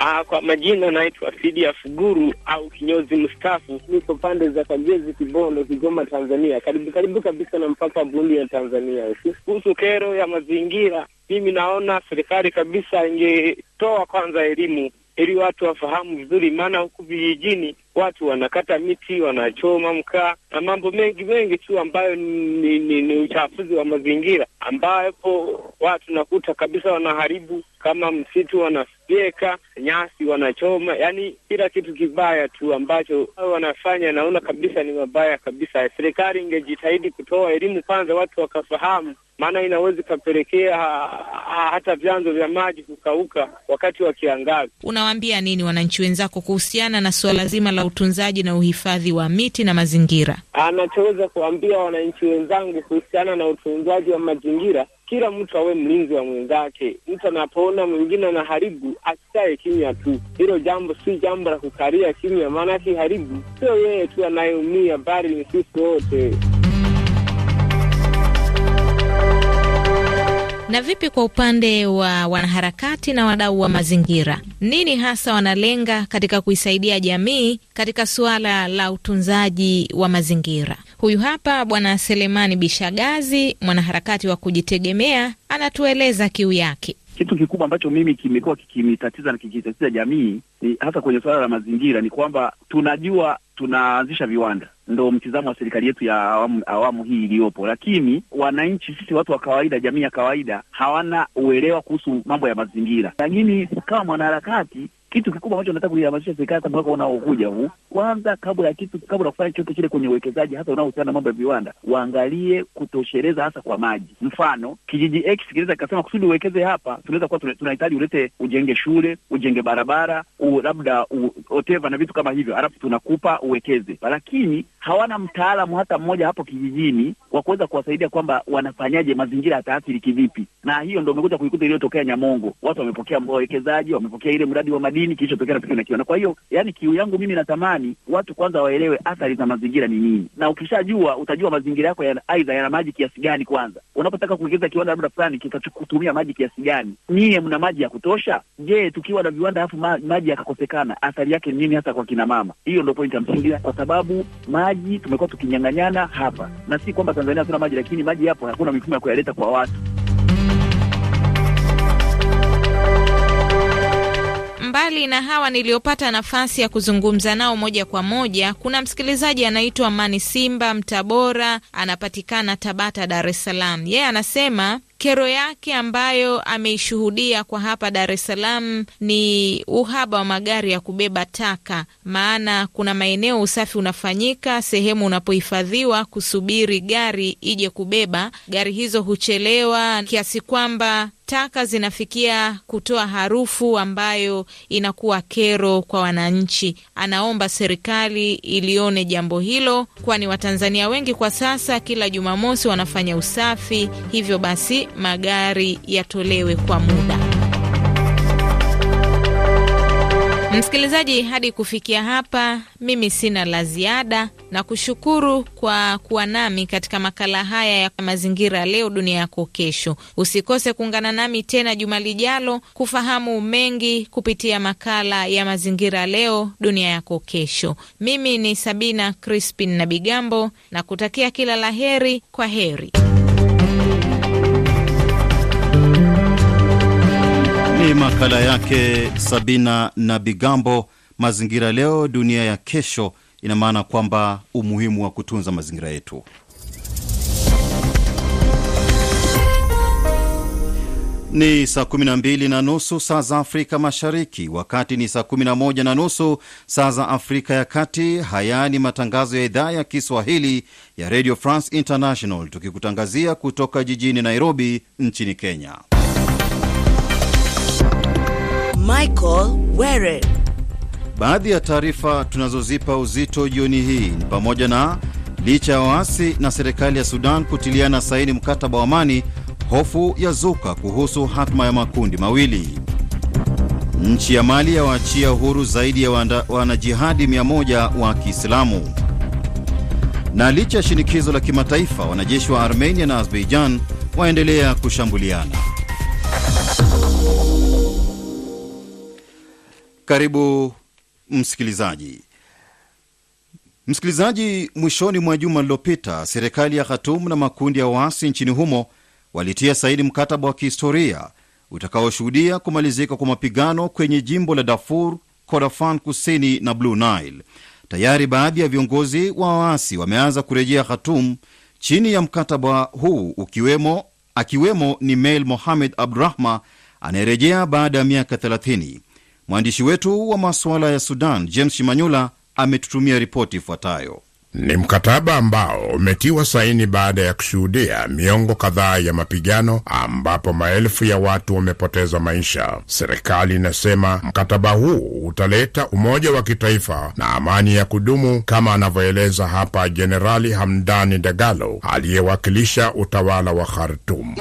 Ah, kwa majina naitwa Fidia Fuguru au kinyozi mstaafu. Niko pande za Kagezi, Kibondo, Kigoma, Tanzania, karibu karibu kabisa na mpaka wa Burundi na Tanzania. Kuhusu kero ya mazingira, mimi naona serikali kabisa ingetoa kwanza elimu ili watu wafahamu vizuri, maana huku vijijini watu wanakata miti, wanachoma mkaa na mambo mengi mengi tu ambayo ni, ni, ni uchafuzi wa mazingira, ambapo watu nakuta kabisa wanaharibu kama msitu, wanafyeka nyasi, wanachoma, yani kila kitu kibaya tu ambacho wanafanya, naona kabisa ni mabaya kabisa. Serikali ingejitahidi kutoa elimu kwanza, watu wakafahamu, maana inaweza ikapelekea hata vyanzo vya maji kukauka wakati wa kiangazi. Unawaambia nini wananchi wenzako kuhusiana na suala zima la utunzaji na uhifadhi wa miti na mazingira? Anachoweza kuambia wananchi wenzangu kuhusiana na utunzaji wa mazingira, kila mtu awe mlinzi wa mwenzake. Mtu anapoona mwingine anaharibu, asikae kimya tu. Hilo jambo si jambo la kukalia kimya, maana akiharibu sio yeye tu anayeumia, bali ni sisi wote. Na vipi kwa upande wa wanaharakati na wadau wa mazingira, nini hasa wanalenga katika kuisaidia jamii katika suala la utunzaji wa mazingira? Huyu hapa Bwana Selemani Bishagazi, mwanaharakati wa kujitegemea, anatueleza kiu yake. Kitu kikubwa ambacho mimi kimekuwa kikinitatiza na kikitatiza jamii ni hasa kwenye suala la mazingira ni kwamba tunajua tunaanzisha viwanda, ndo mtizamo wa serikali yetu ya awamu, awamu hii iliyopo, lakini wananchi, sisi watu wa kawaida, jamii ya kawaida, hawana uelewa kuhusu mambo ya mazingira. Lakini kama mwanaharakati kitu kikubwa ambacho nataka kuihamasisha serikali hata mwaka unaokuja huu, kwanza, kabla ya kitu, kabla ya kufanya chochote kile kwenye uwekezaji, hasa unaohusiana na mambo ya viwanda, waangalie kutosheleza hasa kwa maji. Mfano, kijiji X kinaweza kikasema kusudi uwekeze hapa, tunaweza kuwa tunahitaji ulete, ujenge shule, ujenge barabara, labda oteva na vitu kama hivyo, halafu tunakupa uwekeze, lakini hawana mtaalamu hata mmoja hapo kijijini wa kuweza kuwasaidia kwamba wanafanyaje, mazingira yataathiri kivipi. Na hiyo ndo umekuja kuikuta iliyotokea Nyamongo, watu wamepokea wawekezaji, wamepokea ile mradi wa madini, kilichotokea nafikiri nakiona. Kwa hiyo, yani kiu yangu mimi natamani watu kwanza waelewe athari za mazingira ni nini, na ukishajua utajua mazingira yako yana aidha yana maji kiasi gani. Kwanza unapotaka kuwekeza kiwanda labda fulani kitakutumia maji kiasi gani, nyie mna maji ya kutosha? Je, tukiwa na viwanda alafu ma, maji yakakosekana, athari yake ni nini hasa kwa kina mama? Hiyo ndo point ya msingi, kwa sababu maji tumekuwa tukinyang'anyana hapa, na si kwamba Tanzania hatuna maji, lakini maji yapo, hakuna mifumo ya kuyaleta kwa watu. Mbali na hawa niliyopata nafasi ya kuzungumza nao moja kwa moja, kuna msikilizaji anaitwa Mani Simba Mtabora, anapatikana Tabata, Dar es Salaam. Yeye anasema kero yake ambayo ameishuhudia kwa hapa Dar es Salaam ni uhaba wa magari ya kubeba taka, maana kuna maeneo usafi unafanyika sehemu unapohifadhiwa kusubiri gari ije kubeba. Gari hizo huchelewa kiasi kwamba taka zinafikia kutoa harufu ambayo inakuwa kero kwa wananchi. Anaomba serikali ilione jambo hilo, kwani Watanzania wengi kwa sasa kila Jumamosi wanafanya usafi, hivyo basi magari yatolewe kwa muda. Msikilizaji, hadi kufikia hapa, mimi sina la ziada na kushukuru kwa kuwa nami katika makala haya ya mazingira leo dunia yako kesho. Usikose kuungana nami tena juma lijalo kufahamu mengi kupitia makala ya mazingira leo dunia yako kesho. Mimi ni Sabina Crispin na Bigambo na kutakia kila la heri. Kwa heri. Ni makala yake Sabina na Bigambo, mazingira leo dunia ya kesho. Ina maana kwamba umuhimu wa kutunza mazingira yetu. Ni saa 12 na nusu saa za Afrika Mashariki, wakati ni saa 11 na nusu saa za Afrika ya Kati. Haya ni matangazo ya idhaa ya Kiswahili ya Radio France International, tukikutangazia kutoka jijini Nairobi nchini Kenya. Michael Were. Baadhi ya taarifa tunazozipa uzito jioni hii ni pamoja na licha ya waasi na serikali ya Sudan kutiliana saini mkataba wa amani, hofu ya zuka kuhusu hatma ya makundi mawili. Nchi ya Mali yawaachia uhuru zaidi ya wanajihadi 100 wa Kiislamu. Na licha ya shinikizo la kimataifa, wanajeshi wa Armenia na Azerbaijan waendelea kushambuliana. Karibu msikilizaji. Msikilizaji, mwishoni mwa juma lililopita, serikali ya Khartoum na makundi ya waasi nchini humo walitia saini mkataba wa kihistoria utakaoshuhudia kumalizika kwa mapigano kwenye jimbo la Darfur, Kordofan kusini na Blue Nile. Tayari baadhi ya viongozi wa waasi wameanza kurejea Khatum chini ya mkataba huu, ukiwemo akiwemo ni Mail Mohamed Abdurahma anayerejea baada ya miaka 30. Mwandishi wetu wa masuala ya Sudan James Shimanyula ametutumia ripoti ifuatayo. Ni mkataba ambao umetiwa saini baada ya kushuhudia miongo kadhaa ya mapigano ambapo maelfu ya watu wamepoteza maisha. Serikali inasema mkataba huu utaleta umoja wa kitaifa na amani ya kudumu, kama anavyoeleza hapa Jenerali Hamdani Dagalo aliyewakilisha utawala wa Khartum.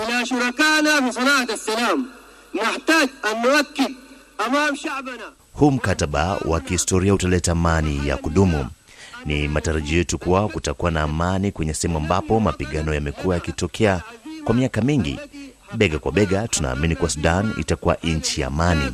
Huu mkataba wa kihistoria utaleta amani ya kudumu. Ni matarajio yetu kuwa kutakuwa na amani kwenye sehemu ambapo mapigano yamekuwa yakitokea kwa miaka mingi. Bega kwa bega, tunaamini kuwa Sudan itakuwa nchi ya amani.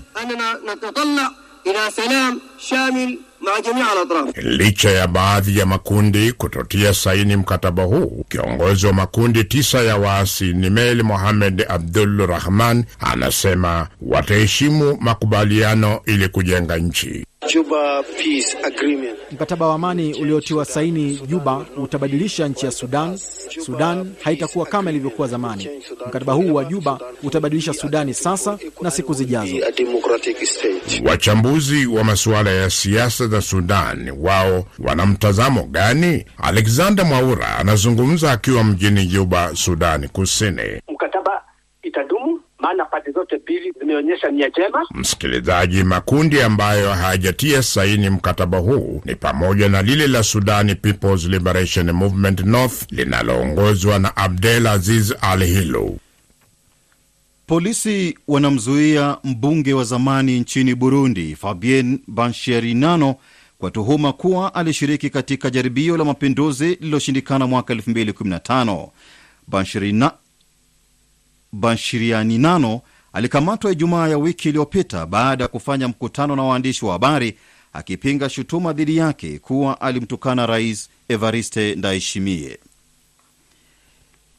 Licha ya baadhi ya makundi kutotia saini mkataba huu, kiongozi wa makundi tisa ya waasi Nimel Mohamed Abdul Rahman anasema wataheshimu makubaliano ili kujenga nchi. Juba Peace Agreement. Mkataba wa amani uliotiwa saini Juba utabadilisha nchi ya Sudan. Sudan haitakuwa kama ilivyokuwa zamani. Mkataba huu wa Juba utabadilisha Sudani sasa na siku zijazo. A democratic state. Wachambuzi wa masuala ya siasa za Sudan wao wana mtazamo gani? Alexander Mwaura anazungumza akiwa mjini Juba, Sudani Kusini. Mkataba itadumu, maana pande zote mbili zimeonyesha nia njema. Msikilizaji, makundi ambayo hayajatia saini mkataba huu ni pamoja na lile la Sudani People's Liberation Movement North linaloongozwa na Abdel Aziz Al Hilu. Polisi wanamzuia mbunge wa zamani nchini Burundi Fabien Bansherinano kwa tuhuma kuwa alishiriki katika jaribio la mapinduzi lililoshindikana mwaka 2015. Banshirina, Banshirianinano alikamatwa Ijumaa ya wiki iliyopita baada ya kufanya mkutano na waandishi wa habari akipinga shutuma dhidi yake kuwa alimtukana Rais Evariste Ndayishimiye.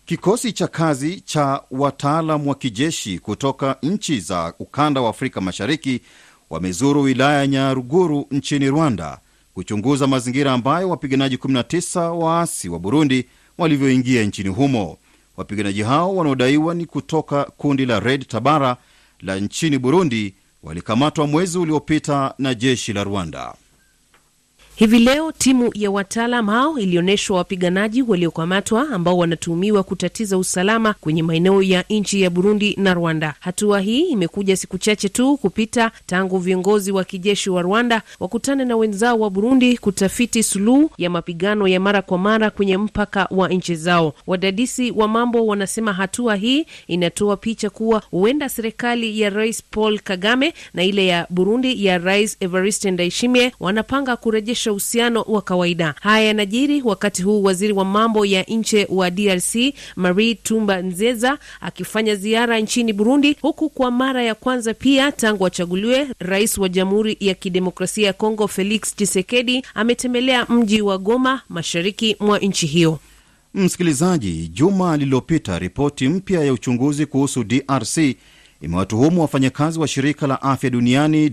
Kikosi cha kazi cha wataalam wa kijeshi kutoka nchi za ukanda wa Afrika Mashariki wamezuru wilaya ya Nyaruguru nchini Rwanda kuchunguza mazingira ambayo wapiganaji 19 waasi wa Burundi walivyoingia nchini humo. Wapiganaji hao wanaodaiwa ni kutoka kundi la Red Tabara la nchini Burundi walikamatwa mwezi uliopita na jeshi la Rwanda. Hivi leo timu ya wataalam hao ilionyeshwa wapiganaji waliokamatwa ambao wanatuhumiwa kutatiza usalama kwenye maeneo ya nchi ya Burundi na Rwanda. Hatua hii imekuja siku chache tu kupita tangu viongozi wa kijeshi wa Rwanda wakutane na wenzao wa Burundi kutafiti suluhu ya mapigano ya mara kwa mara kwenye mpaka wa nchi zao. Wadadisi wa mambo wanasema hatua hii inatoa picha kuwa huenda serikali ya Rais Paul Kagame na ile ya Burundi ya Rais Evariste Ndayishimiye wanapanga kurejesha uhusiano wa kawaida. Haya yanajiri wakati huu waziri wa mambo ya nje wa DRC Marie Tumba Nzeza akifanya ziara nchini Burundi, huku kwa mara ya kwanza pia tangu achaguliwe rais wa Jamhuri ya Kidemokrasia ya Kongo Felix Tshisekedi ametembelea mji wa Goma, mashariki mwa nchi hiyo. Msikilizaji, juma lililopita ripoti mpya ya uchunguzi kuhusu DRC imewatuhumu wafanyakazi wa shirika la afya duniani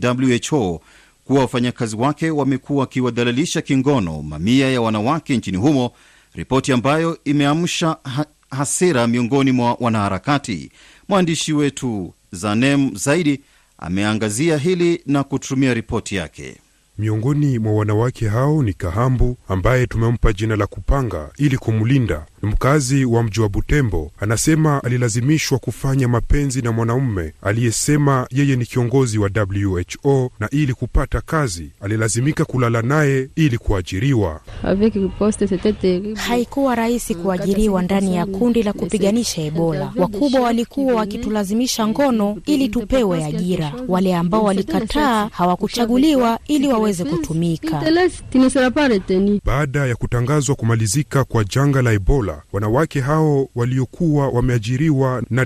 WHO kuwa wafanyakazi wake wamekuwa wakiwadhalilisha kingono mamia ya wanawake nchini humo, ripoti ambayo imeamsha ha hasira miongoni mwa wanaharakati. Mwandishi wetu Zanem Zaidi ameangazia hili na kutumia ripoti yake. Miongoni mwa wanawake hao ni Kahambu ambaye tumempa jina la Kupanga ili kumlinda. Mkazi wa mji wa Butembo. Anasema alilazimishwa kufanya mapenzi na mwanaume aliyesema yeye ni kiongozi wa WHO na ili kupata kazi alilazimika kulala naye ili kuajiriwa. Haikuwa rahisi kuajiriwa ndani ya kundi la kupiganisha Ebola. Wakubwa walikuwa wakitulazimisha ngono ili tupewe ajira. Wale ambao walikataa hawakuchaguliwa ili waweze kutumika. Baada ya kutangazwa kumalizika kwa janga la Ebola, wanawake hao waliokuwa wameajiriwa na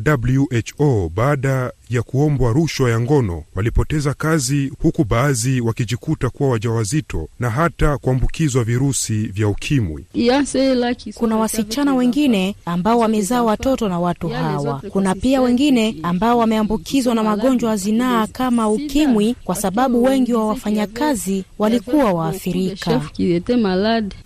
WHO baada ya kuombwa rushwa ya ngono walipoteza kazi, huku baadhi wakijikuta kuwa wajawazito na hata kuambukizwa virusi vya ukimwi. Kuna wasichana wengine ambao wamezaa watoto na watu hawa. Kuna pia wengine ambao wameambukizwa na magonjwa ya zinaa kama ukimwi, kwa sababu wengi wa wafanyakazi walikuwa waathirika.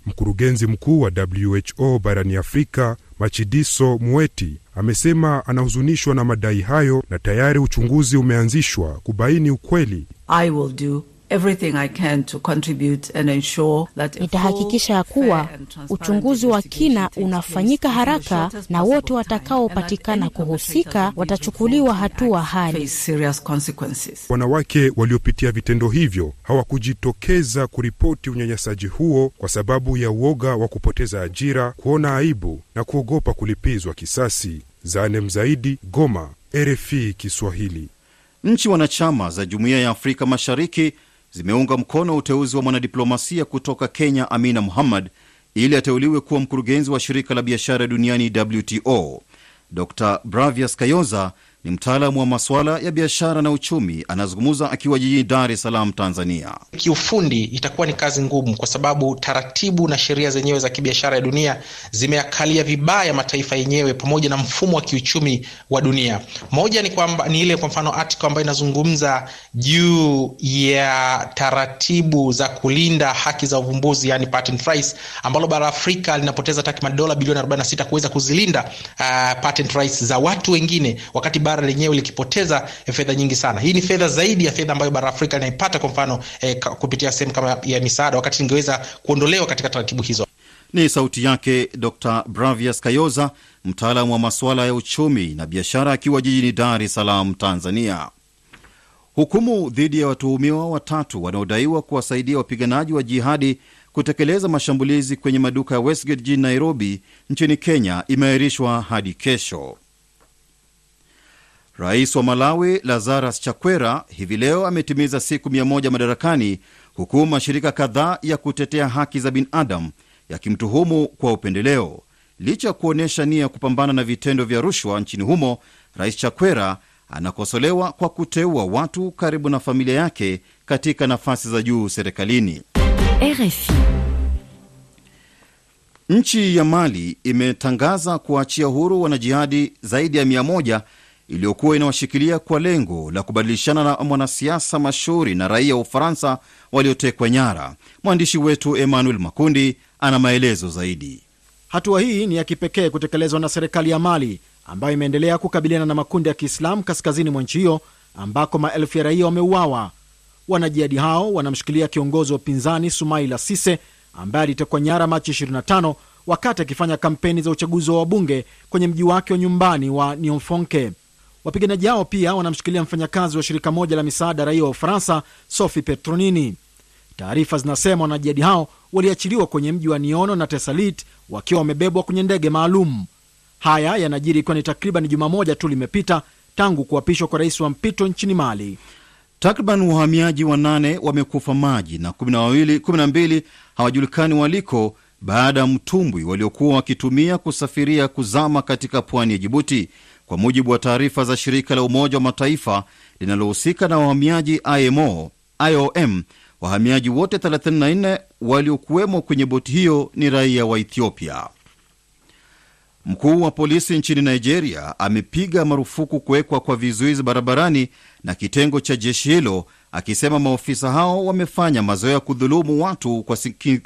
Mkurugenzi mkuu wa WHO barani Afrika Machidiso Mueti amesema anahuzunishwa na madai hayo na tayari uchunguzi umeanzishwa kubaini ukweli. I will do everything I can to contribute and ensure that Nitahakikisha ya kuwa uchunguzi wa kina unafanyika haraka na wote watakaopatikana kuhusika watachukuliwa hatua hali. Wanawake waliopitia vitendo hivyo hawakujitokeza kuripoti unyanyasaji huo kwa sababu ya uoga wa kupoteza ajira, kuona aibu na kuogopa kulipizwa kisasi. Zanem Zaidi, Goma, RFI Kiswahili. Nchi wanachama za Jumuiya ya Afrika Mashariki zimeunga mkono uteuzi wa mwanadiplomasia kutoka Kenya Amina Muhammad ili ateuliwe kuwa mkurugenzi wa shirika la biashara duniani WTO. Dr Bravias Kayoza ni mtaalamu wa masuala ya biashara na uchumi, anazungumza akiwa jijini Dar es Salaam, Tanzania. Kiufundi itakuwa ni kazi ngumu, kwa sababu taratibu na sheria zenyewe za kibiashara ya dunia zimeakalia vibaya mataifa yenyewe pamoja na mfumo wa kiuchumi wa dunia. Moja ni kwamba ni ile kwa mfano article ambayo inazungumza juu ya taratibu za kulinda haki za uvumbuzi, yani patent rights, ambalo bara Afrika linapoteza takriban dola bilioni 46 kuweza kuzilinda uh, patent rights za watu wengine, wakati bara lenyewe likipoteza fedha nyingi sana. Hii ni fedha zaidi ya fedha ambayo bara Afrika linaipata kwa mfano eh, kupitia sehemu kama ya misaada, wakati ingeweza kuondolewa katika taratibu hizo. Ni sauti yake Dr Bravias Kayoza, mtaalamu wa masuala ya uchumi na biashara, akiwa jijini Dar es Salaam, Tanzania. Hukumu dhidi ya watuhumiwa watatu wanaodaiwa kuwasaidia wapiganaji wa jihadi kutekeleza mashambulizi kwenye maduka ya Westgate jijini Nairobi nchini Kenya imeahirishwa hadi kesho. Rais wa Malawi Lazarus Chakwera hivi leo ametimiza siku mia moja madarakani, huku mashirika kadhaa ya kutetea haki za binadamu yakimtuhumu kwa upendeleo. Licha ya kuonyesha nia ya kupambana na vitendo vya rushwa nchini humo, Rais Chakwera anakosolewa kwa kuteua watu karibu na familia yake katika nafasi za juu serikalini. RFI. Nchi ya Mali imetangaza kuachia huru wanajihadi zaidi ya mia moja iliyokuwa inawashikilia kwa lengo la kubadilishana na mwanasiasa mashuhuri na raia wa Ufaransa waliotekwa nyara. Mwandishi wetu Emmanuel Makundi ana maelezo zaidi. Hatua hii ni ya kipekee kutekelezwa na serikali ya Mali ambayo imeendelea kukabiliana na makundi ya Kiislamu kaskazini mwa nchi hiyo ambako maelfu ya raia wameuawa. Wanajihadi hao wanamshikilia kiongozi wa upinzani Sumaila Sise ambaye alitekwa nyara Machi 25 wakati akifanya kampeni za uchaguzi wa wabunge kwenye mji wake wa nyumbani wa Nionfonke. Wapiganaji hao pia wanamshikilia mfanyakazi wa shirika moja la misaada raia wa Ufaransa, Sophie Petronini. Taarifa zinasema wanajihadi hao waliachiliwa kwenye mji wa Niono na Tesalit wakiwa wamebebwa kwenye ndege maalum. Haya yanajiri ikiwa ni takriban juma moja tu limepita tangu kuapishwa kwa rais wa mpito nchini Mali. Takriban wahamiaji wanane wamekufa maji na kumi na mbili hawajulikani waliko baada ya mtumbwi waliokuwa wakitumia kusafiria kuzama katika pwani ya Jibuti, kwa mujibu wa taarifa za shirika la Umoja wa Mataifa linalohusika na wahamiaji IMO, IOM. Wahamiaji wote 34 waliokuwemo kwenye boti hiyo ni raia wa Ethiopia. Mkuu wa polisi nchini Nigeria amepiga marufuku kuwekwa kwa vizuizi barabarani na kitengo cha jeshi hilo, akisema maofisa hao wamefanya mazoea kudhulumu watu kwa,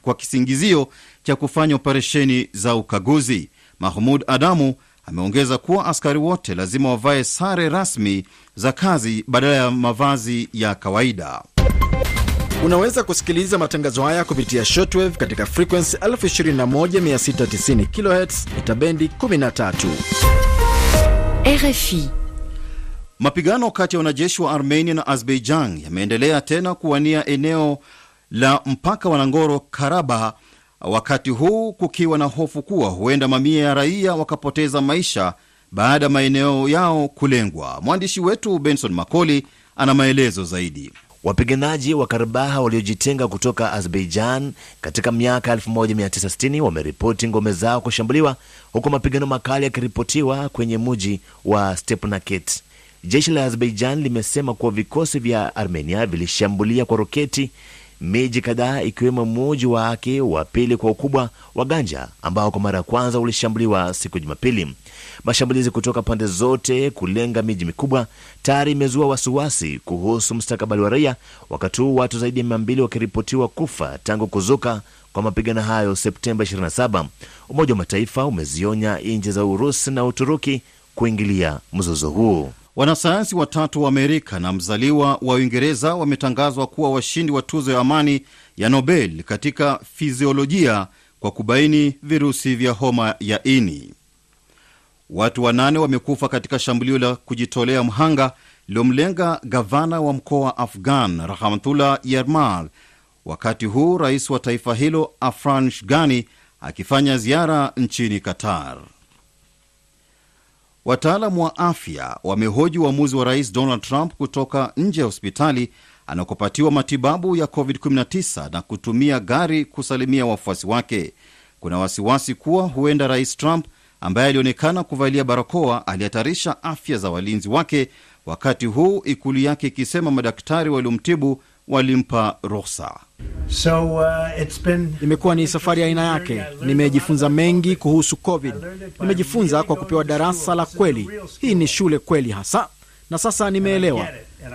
kwa kisingizio cha kufanya operesheni za ukaguzi. Mahmud Adamu ameongeza kuwa askari wote lazima wavae sare rasmi za kazi badala ya mavazi ya kawaida. Unaweza kusikiliza matangazo haya kupitia shortwave katika frequency 21690 kHz mita bendi 13. RFI. Mapigano kati ya wanajeshi wa Armenia na Azerbaijan yameendelea tena kuwania eneo la mpaka wa Nagorno Karabakh, wakati huu kukiwa na hofu kuwa huenda mamia ya raia wakapoteza maisha baada ya maeneo yao kulengwa. Mwandishi wetu Benson Makoli ana maelezo zaidi. Wapiganaji wa Karabaha waliojitenga kutoka Azerbaijan katika miaka 1960 wameripoti ngome zao kushambuliwa huku mapigano makali yakiripotiwa kwenye mji wa Stepanakert. Jeshi la Azerbaijan limesema kuwa vikosi vya Armenia vilishambulia kwa roketi miji kadhaa ikiwemo muji wake wa pili kwa ukubwa wa Ganja ambao kwa mara ya kwanza ulishambuliwa siku ya Jumapili. Mashambulizi kutoka pande zote kulenga miji mikubwa tayari imezua wasiwasi kuhusu mustakabali wa raia, wakati huu watu zaidi ya mia mbili wakiripotiwa kufa tangu kuzuka kwa mapigano hayo Septemba 27. Umoja wa Mataifa umezionya nchi za Urusi na Uturuki kuingilia mzozo huu. Wanasayansi watatu wa Amerika na mzaliwa wa Uingereza wametangazwa kuwa washindi wa tuzo ya amani ya Nobel katika fiziolojia kwa kubaini virusi vya homa ya ini. Watu wanane wamekufa katika shambulio la kujitolea mhanga lililomlenga gavana wa mkoa wa Afghan Rahmatullah Yarmal, wakati huu rais wa taifa hilo Afran Ghani akifanya ziara nchini Qatar. Wataalamu wa afya wamehoji uamuzi wa rais Donald Trump kutoka nje ya hospitali anakopatiwa matibabu ya COVID-19 na kutumia gari kusalimia wafuasi wake. Kuna wasiwasi kuwa huenda rais Trump ambaye alionekana kuvalia barakoa alihatarisha afya za walinzi wake, wakati huu ikulu yake ikisema madaktari waliomtibu walimpa ruhusa. So, uh, it's been... Imekuwa ni safari ya aina yake. Nimejifunza mengi kuhusu COVID. Nimejifunza kwa kupewa darasa la kweli. Hii ni shule kweli hasa, na sasa nimeelewa.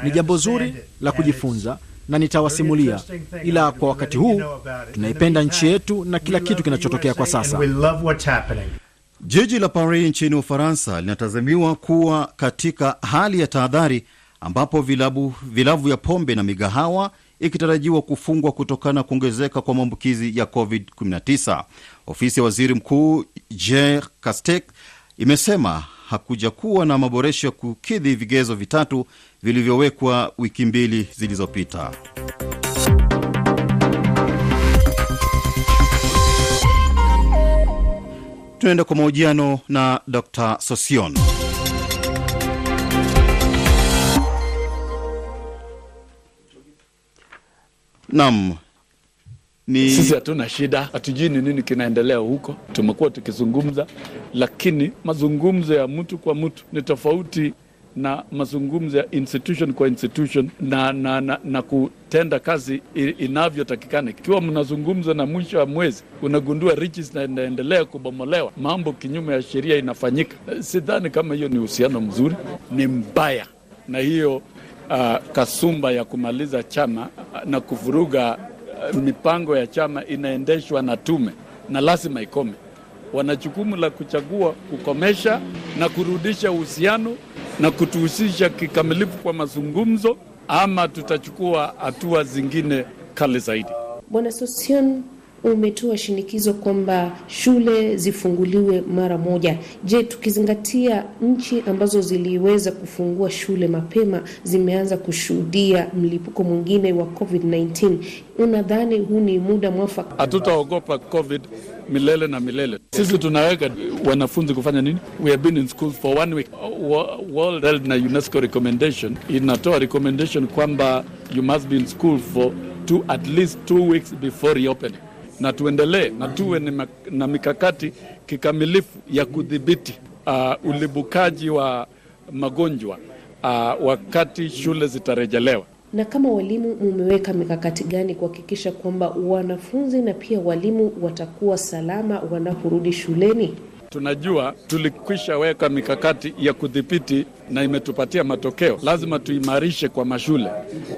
Ni jambo zuri la kujifunza na nitawasimulia, ila kwa wakati huu tunaipenda nchi yetu na kila kitu kinachotokea kwa sasa. Jiji la Paris nchini Ufaransa linatazamiwa kuwa katika hali ya tahadhari, ambapo vilabu, vilabu ya pombe na migahawa ikitarajiwa kufungwa kutokana na kuongezeka kwa maambukizi ya COVID-19. Ofisi ya waziri mkuu Jean Castex imesema hakuja kuwa na maboresho ya kukidhi vigezo vitatu vilivyowekwa wiki mbili zilizopita. Tunaenda kwa mahojiano na Dr Sosion. Nam ni... Sisi hatuna shida, hatujui ni nini kinaendelea huko. Tumekuwa tukizungumza, lakini mazungumzo ya mtu kwa mtu ni tofauti na mazungumzo ya institution kwa institution na, na, na, na kutenda kazi inavyotakikana. Ikiwa mnazungumza na mwisho wa mwezi unagundua riches na inaendelea kubomolewa, mambo kinyume ya sheria inafanyika, sidhani kama hiyo ni uhusiano mzuri, ni mbaya. Na hiyo uh, kasumba ya kumaliza chama na kuvuruga uh, mipango ya chama inaendeshwa na tume na lazima ikome. Wana jukumu la kuchagua kukomesha na kurudisha uhusiano na kutuhusisha kikamilifu kwa mazungumzo ama tutachukua hatua zingine kali zaidi. Bwana Sosion, umetoa shinikizo kwamba shule zifunguliwe mara moja. Je, tukizingatia nchi ambazo ziliweza kufungua shule mapema zimeanza kushuhudia mlipuko mwingine wa COVID-19, unadhani huu ni muda mwafaka? Hatutaogopa COVID milele na milele. Sisi tunaweka wanafunzi kufanya nini? We have been in school for one week. World Health na UNESCO recommendation inatoa recommendation kwamba you must be in school for two, at least two weeks before reopening na tuendelee na tuwe na mikakati kikamilifu ya kudhibiti uh, ulibukaji wa magonjwa uh, wakati shule zitarejelewa. Na kama walimu, mumeweka mikakati gani kuhakikisha kwamba wanafunzi na pia walimu watakuwa salama wanaporudi shuleni? Tunajua tulikwisha weka mikakati ya kudhibiti na imetupatia matokeo. Lazima tuimarishe kwa mashule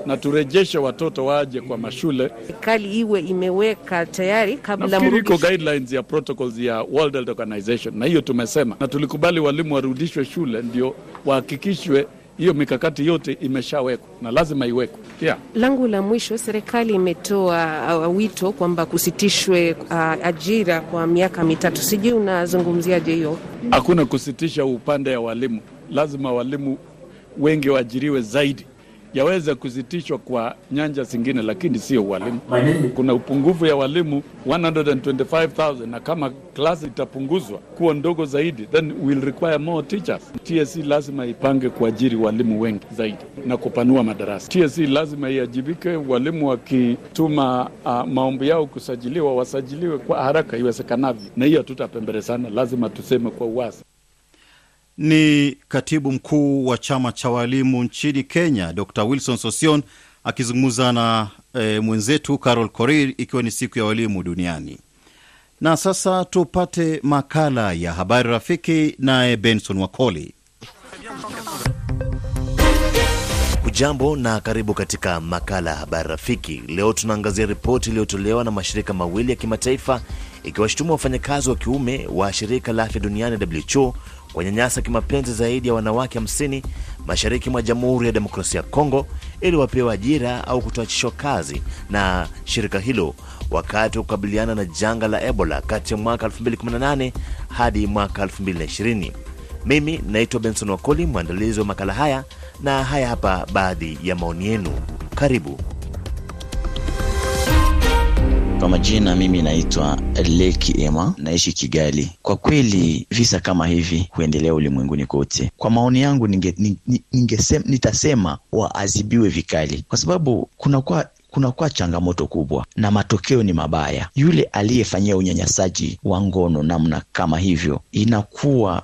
na turejeshe watoto waje kwa mashule. Serikali iwe imeweka tayari kabla iko guidelines ya protocols ya World Health Organization, na hiyo tumesema, na tulikubali walimu warudishwe shule, ndio wahakikishwe hiyo mikakati yote imeshawekwa na lazima iwekwe yeah. langu la mwisho, serikali imetoa uh, wito kwamba kusitishwe uh, ajira kwa miaka mitatu. Sijui unazungumziaje hiyo? Hakuna kusitisha upande ya walimu, lazima walimu wengi waajiriwe zaidi. Yaweza kusitishwa kwa nyanja zingine, lakini sio walimu. Kuna upungufu ya walimu 125,000 na kama klasi itapunguzwa kuwa ndogo zaidi, then will require more teachers. TSC lazima ipange kuajiri walimu wengi zaidi na kupanua madarasa. TSC lazima iajibike, walimu wakituma uh, maombi yao kusajiliwa, wasajiliwe kwa haraka iwezekanavyo, na hiyo hatutapembelezana, lazima tuseme kwa uwazi. Ni katibu mkuu wa chama cha walimu nchini Kenya, Dr Wilson Sosion akizungumza na e, mwenzetu Carol Korir, ikiwa ni siku ya walimu duniani. Na sasa tupate makala ya habari rafiki, naye Benson Wakoli. Hujambo na karibu katika makala ya habari rafiki. Leo tunaangazia ripoti iliyotolewa na mashirika mawili ya kimataifa ikiwashutumu wafanyakazi wa kiume wa shirika la afya duniani WHO wanyanyasa kimapenzi zaidi ya wanawake 50 mashariki mwa Jamhuri ya Demokrasia ya Kongo ili wapewe ajira au kutoachishwa kazi na shirika hilo wakati wa kukabiliana na janga la Ebola kati ya mwaka 2018 hadi mwaka 2020. Mimi naitwa Benson Wakoli, mwandalizi wa makala haya, na haya hapa baadhi ya maoni yenu. Karibu. Kwa majina mimi naitwa Leki Ema, naishi Kigali. Kwa kweli visa kama hivi huendelea ulimwenguni kote. Kwa maoni yangu, ninge, ninge, ninge nitasema waadhibiwe vikali, kwa sababu kunakuwa kunakuwa changamoto kubwa na matokeo ni mabaya. Yule aliyefanyia unyanyasaji wa ngono namna kama hivyo, inakuwa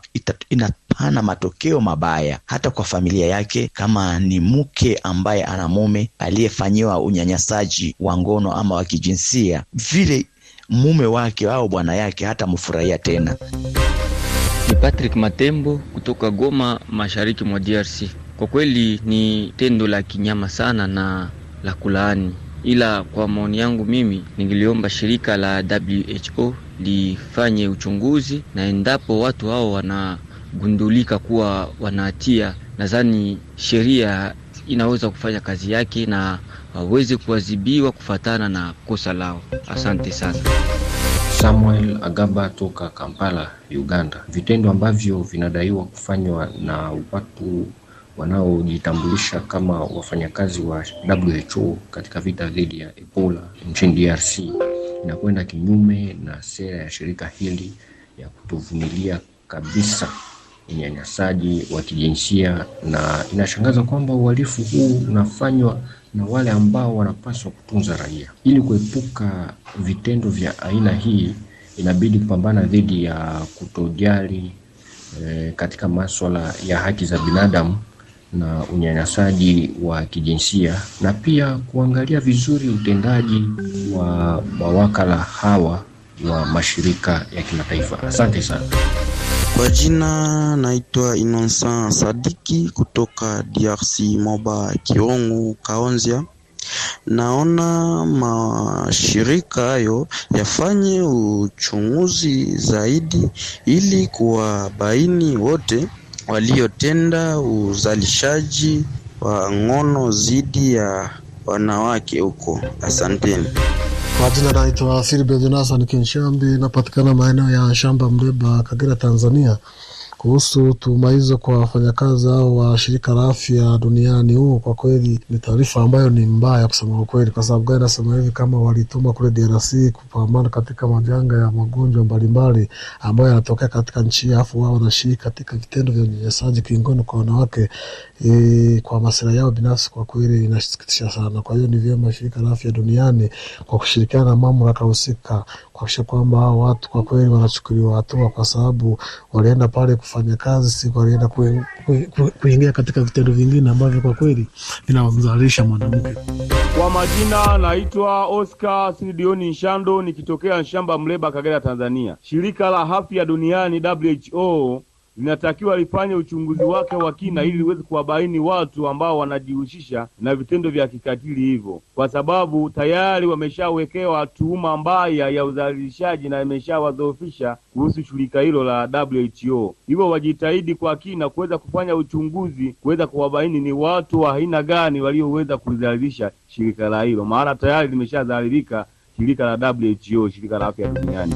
inapana matokeo mabaya hata kwa familia yake. Kama ni mke ambaye ana mume aliyefanyiwa unyanyasaji wa ngono ama wa kijinsia, vile mume wake au bwana yake hata mfurahia tena. Ni Patrick Matembo kutoka Goma, mashariki mwa DRC. Kwa kweli ni tendo la kinyama sana na la kulaani, ila kwa maoni yangu mimi ningeliomba shirika la WHO lifanye uchunguzi, na endapo watu hao wanagundulika kuwa wanahatia, nadhani sheria inaweza kufanya kazi yake na waweze kuadhibiwa kufatana na kosa lao. Asante sana. Samuel Agaba toka Kampala, Uganda. Vitendo ambavyo vinadaiwa kufanywa na watu wanaojitambulisha kama wafanyakazi wa WHO katika vita dhidi ya Ebola nchini DRC inakwenda kinyume na sera ya shirika hili ya kutovumilia kabisa unyanyasaji wa kijinsia, na inashangaza kwamba uhalifu huu unafanywa na wale ambao wanapaswa kutunza raia. Ili kuepuka vitendo vya aina hii, inabidi kupambana dhidi ya kutojali eh, katika maswala ya haki za binadamu na unyanyasaji wa kijinsia na pia kuangalia vizuri utendaji wa mawakala hawa wa mashirika ya kimataifa. Asante sana. Kwa jina naitwa Innocent Sadiki kutoka DRC, Moba Kiongu, Kaonzia. Naona mashirika hayo yafanye uchunguzi zaidi ili kuwabaini wote waliotenda uzalishaji wa ngono dhidi ya wanawake huko. Asanteni. Kwa jina naitwa Filibert Jonathan Kinshambi, napatikana maeneo ya Shamba Mleba, Kagera, Tanzania. Kuhusu tuhuma hizo kwa wafanyakazi hao wa shirika la afya duniani, huo kwa kweli ni taarifa ambayo ni mbaya kusema ukweli. Kwa sababu gani nasema hivi? Kama walituma kule DRC kupambana katika majanga ya magonjwa mbalimbali ambayo yanatokea katika nchi alafu wao wanashiriki katika vitendo vya unyanyasaji kingono kwa wanawake e, kwa masilahi yao binafsi, kwa kweli inasikitisha sana. Kwa hiyo ni vyema shirika la afya duniani kwa kushirikiana na mamlaka husika kuhakikisha kwamba hao watu kwa kweli wanachukuliwa hatua, kwa sababu walienda pale kufanya kazi, si walienda kuingia katika vitendo vingine ambavyo kwa kweli vinamzalisha mwanamke. Kwa majina naitwa Oscar Sidioni Nshando nikitokea Nshamba Mleba, Kagera, Tanzania. Shirika la afya duniani WHO linatakiwa lifanye uchunguzi wake wa kina ili liweze kuwabaini watu ambao wanajihusisha na vitendo vya kikatili hivyo, kwa sababu tayari wameshawekewa tuhuma mbaya ya udhalilishaji na imeshawadhoofisha kuhusu shirika hilo la WHO. Hivyo wajitahidi kwa kina kuweza kufanya uchunguzi, kuweza kuwabaini ni watu wa aina gani walioweza kulidhalilisha shirika la hilo, maana tayari limeshadhalilika shirika la WHO, shirika la afya duniani.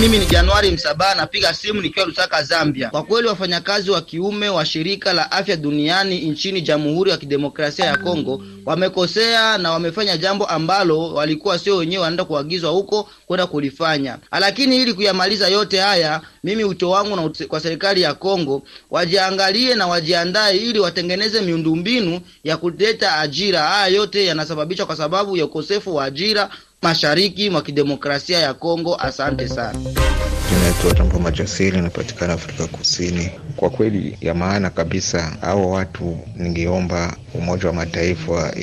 Mimi ni Januari Msabaha, napiga simu nikiwa Lusaka, Zambia. Kwa kweli wafanyakazi wa kiume wa shirika la afya duniani nchini Jamhuri ya Kidemokrasia ya Kongo wamekosea na wamefanya jambo ambalo walikuwa sio wenyewe wanaenda kuagizwa huko kwenda kulifanya. Lakini ili kuyamaliza yote haya, mimi wito wangu na kwa serikali ya Kongo wajiangalie na wajiandae ili watengeneze miundombinu ya kuleta ajira. Haya yote yanasababishwa kwa sababu ya ukosefu wa ajira mashariki mwa kidemokrasia ya Kongo. Asante sana. Inaitwa Tambo Majasiri, inapatikana Afrika Kusini. Kwa kweli ya maana kabisa, hao watu ningeomba Umoja wa Mataifa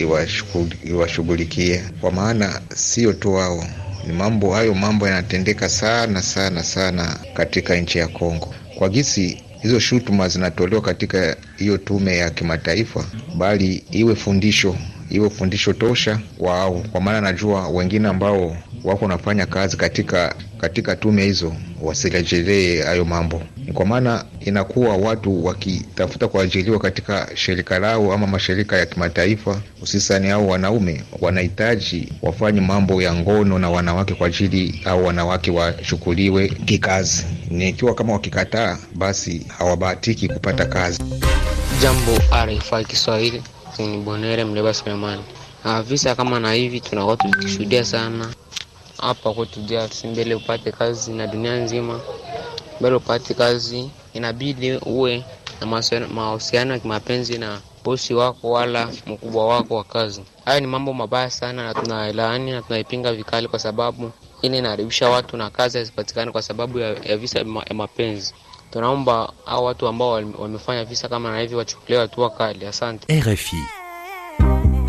iwashughulikie, kwa maana sio tu wao ni mambo hayo, mambo yanatendeka sana sana sana katika nchi ya Kongo kwa gisi hizo shutuma zinatolewa katika hiyo tume ya kimataifa, bali iwe fundisho iwe fundisho tosha kwao, kwa maana najua wengine ambao wako wanafanya kazi katika katika tume hizo wasirejelee hayo mambo. Kwa maana inakuwa watu wakitafuta kuajiliwa katika shirika lao ama mashirika ya kimataifa, hususani hao wanaume wanahitaji wafanye mambo ya ngono na wanawake kwa ajili au wanawake wachukuliwe kikazi. Nikiwa kama wakikataa, basi hawabahatiki kupata kazi. Jambo RFI Kiswahili ni Bonere Mleba Selemani. Ah, visa kama na hivi tunakuwa tukishuhudia sana hapa kwetu DRC. Mbele upate kazi na dunia nzima, mbele upate kazi inabidi uwe na mahusiano ya kimapenzi na bosi wako wala mkubwa wako wa kazi. Haya ni mambo mabaya sana, na tunailaani na tunaipinga vikali, kwa sababu ile inaharibisha watu na kazi hazipatikani kwa sababu ya, ya visa ya mapenzi. Tunaomba hao watu ambao wamefanya visa kama na hivi wachukuliwe hatua kali. Asante RFI.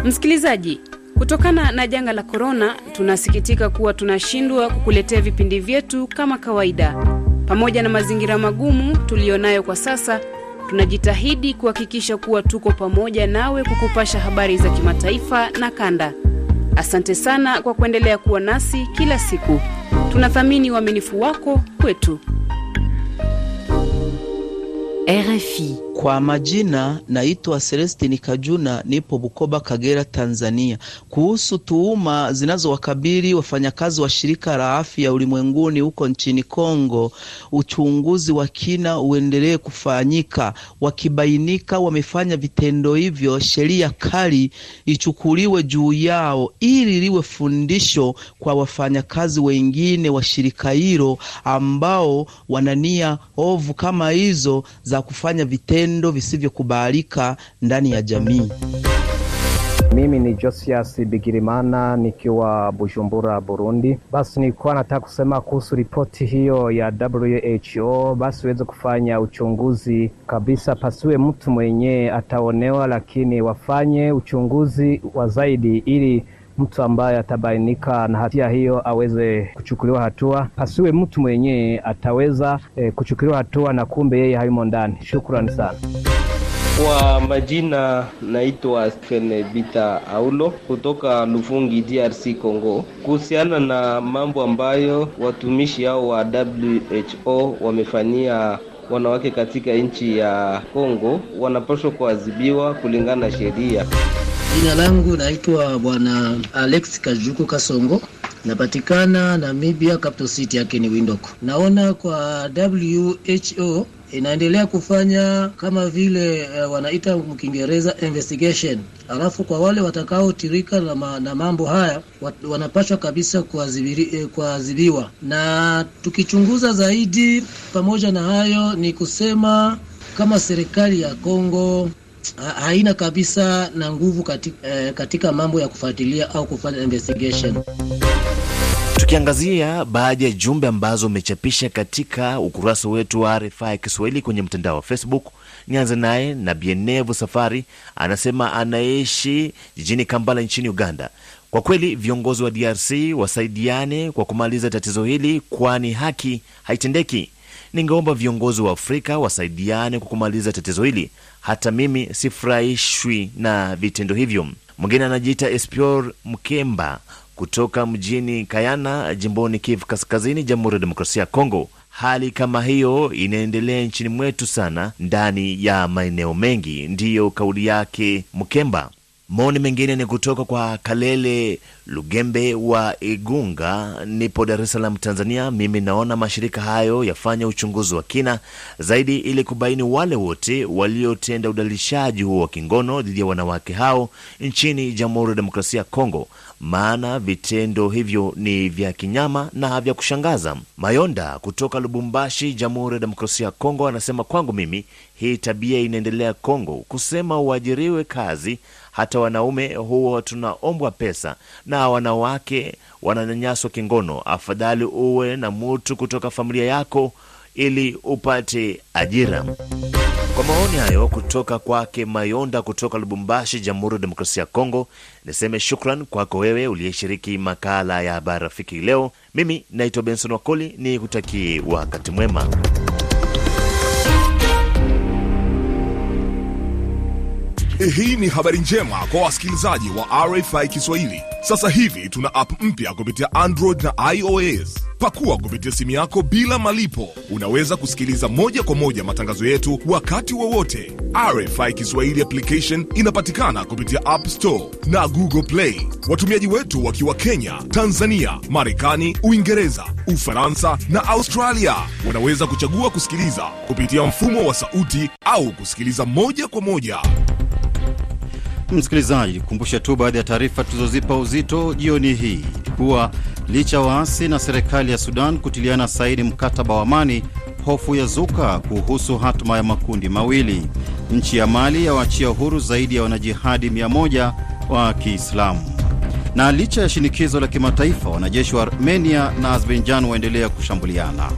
Msikilizaji, kutokana na janga la korona, tunasikitika kuwa tunashindwa kukuletea vipindi vyetu kama kawaida. Pamoja na mazingira magumu tuliyonayo kwa sasa, tunajitahidi kuhakikisha kuwa tuko pamoja nawe kukupasha habari za kimataifa na kanda. Asante sana kwa kuendelea kuwa nasi kila siku. Tunathamini uaminifu wako kwetu. RFI. Kwa majina naitwa Celestini Kajuna, nipo Bukoba, Kagera, Tanzania. Kuhusu tuhuma zinazowakabili wafanyakazi wa shirika la afya ulimwenguni huko nchini Kongo, uchunguzi wa kina uendelee kufanyika. Wakibainika wamefanya vitendo hivyo, sheria kali ichukuliwe juu yao, ili liwe fundisho kwa wafanyakazi wengine wa shirika hilo ambao wanania ovu kama hizo za kufanya vitendo visivyokubalika ndani ya jamii. Mimi ni Josias Bigirimana nikiwa Bujumbura, Burundi. Basi nilikuwa nataka kusema kuhusu ripoti hiyo ya WHO, basi uweze kufanya uchunguzi kabisa, pasiwe mtu mwenyewe ataonewa, lakini wafanye uchunguzi wa zaidi ili mtu ambaye atabainika na hatia hiyo aweze kuchukuliwa hatua, pasiwe mtu mwenyewe ataweza e, kuchukuliwa hatua na kumbe yeye hayumo ndani. Shukrani sana. Kwa majina naitwa Stephen Bita Aulo kutoka Lufungi, DRC Congo, kuhusiana na mambo ambayo watumishi hao wa WHO wamefanyia wanawake katika nchi ya Kongo wanapaswa kuadhibiwa kulingana na sheria. Jina langu naitwa Bwana Alex Kajuku Kasongo, napatikana Namibia, capital city yake ni Windhoek. Naona kwa WHO inaendelea kufanya kama vile uh, wanaita mkiingereza investigation, alafu kwa wale watakaotirika na, ma, na mambo haya wat, wanapashwa kabisa kuadhibiwa. Na tukichunguza zaidi, pamoja na hayo, ni kusema kama serikali ya Kongo haina kabisa na nguvu katika, eh, katika mambo ya kufuatilia au kufanya investigation. Tukiangazia baadhi ya jumbe ambazo umechapisha katika ukurasa wetu wa RFI Kiswahili kwenye mtandao wa Facebook. Nianze naye na Bienevu Safari, anasema anaishi jijini Kampala nchini Uganda. Kwa kweli viongozi wa DRC wasaidiane kwa kumaliza tatizo hili, kwani haki haitendeki. Ningeomba viongozi wa Afrika wasaidiane kwa kumaliza tatizo hili. Hata mimi sifurahishwi na vitendo hivyo. Mwingine anajiita Espior Mkemba kutoka mjini Kayana, jimboni Kivu Kaskazini, Jamhuri ya Demokrasia ya Kongo. Hali kama hiyo inaendelea nchini mwetu sana, ndani ya maeneo mengi. Ndiyo kauli yake Mkemba. Maoni mengine ni kutoka kwa Kalele Lugembe wa Igunga, nipo Dar es Salaam, Tanzania. Mimi naona mashirika hayo yafanya uchunguzi wa kina zaidi ili kubaini wale wote waliotenda udalishaji huo wa kingono dhidi ya wanawake hao nchini Jamhuri ya Demokrasia ya Kongo, maana vitendo hivyo ni vya kinyama na vya kushangaza. Mayonda kutoka Lubumbashi, Jamhuri ya Demokrasia ya Kongo, anasema kwangu mimi hii tabia inaendelea Kongo, kusema uajiriwe kazi hata wanaume huwa tunaombwa pesa na wanawake wananyanyaswa kingono. Afadhali uwe na mutu kutoka familia yako ili upate ajira. Kwa maoni hayo kutoka kwake Mayonda kutoka Lubumbashi, Jamhuri ya Demokrasia ya Kongo, niseme shukran kwako wewe uliyeshiriki makala ya habari rafiki leo. Mimi naitwa Benson Wakoli, ni kutakie wakati mwema. Hii ni habari njema kwa wasikilizaji wa RFI Kiswahili. Sasa hivi tuna app mpya kupitia Android na iOS. Pakua kupitia simu yako bila malipo. Unaweza kusikiliza moja kwa moja matangazo yetu wakati wowote. RFI Kiswahili application inapatikana kupitia App Store na Google Play. Watumiaji wetu wakiwa Kenya, Tanzania, Marekani, Uingereza, Ufaransa na Australia wanaweza kuchagua kusikiliza kupitia mfumo wa sauti au kusikiliza moja kwa moja. Msikilizaji, kukumbusha tu baadhi ya taarifa tulizozipa uzito jioni hii kuwa licha waasi na serikali ya Sudan kutiliana saini mkataba wa amani, hofu ya zuka kuhusu hatma ya makundi mawili. Nchi ya Mali yawaachia huru zaidi ya wanajihadi 100 wa Kiislamu. Na licha ya shinikizo la kimataifa, wanajeshi wa Armenia na Azerbaijan waendelea kushambuliana.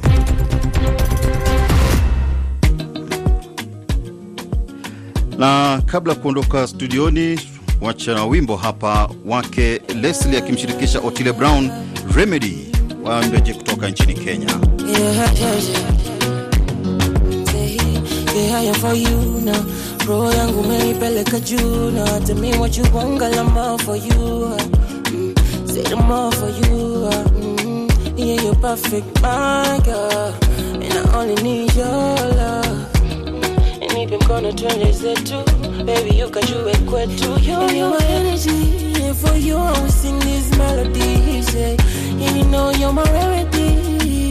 Na kabla ya kuondoka studioni, wacha na wimbo hapa wake Leslie akimshirikisha Otile Brown Remedy waambeje kutoka nchini Kenya. Yeah, yeah, yeah. Mm, mm, and if I'm gonna turn this into baby you can do it you you're energy and for you I will sing these melodies yeah. and you know you're my remedy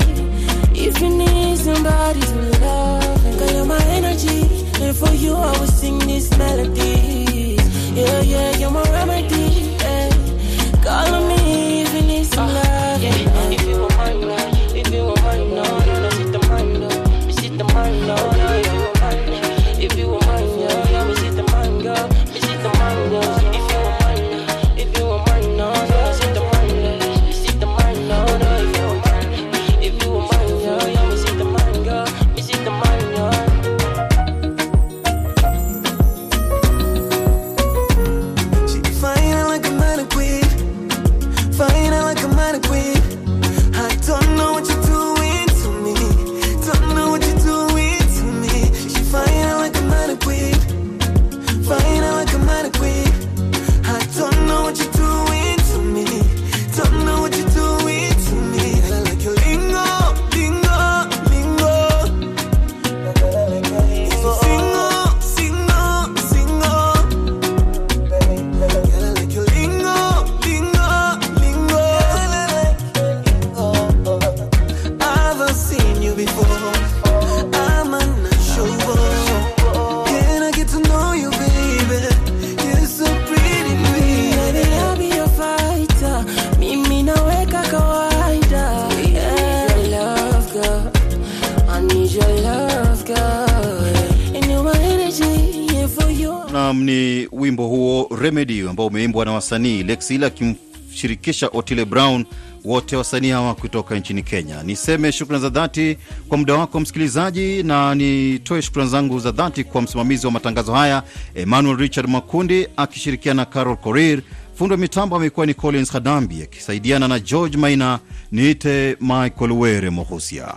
if you need somebody to love girl you're my energy and for you I will sing these melodies yeah yeah you're my remedy yeah. call on me if you need some uh, love yeah. Wasanii Lexila akimshirikisha Otile Brown, wote wasanii hawa kutoka nchini Kenya. Niseme shukrani za dhati kwa muda wako msikilizaji, na nitoe shukrani zangu za dhati kwa msimamizi wa matangazo haya Emmanuel Richard Makundi akishirikiana na Carol Korir. Fundi mitambo amekuwa ni Collins Hadambi akisaidiana na George Maina. Niite Michael Were Mohusia.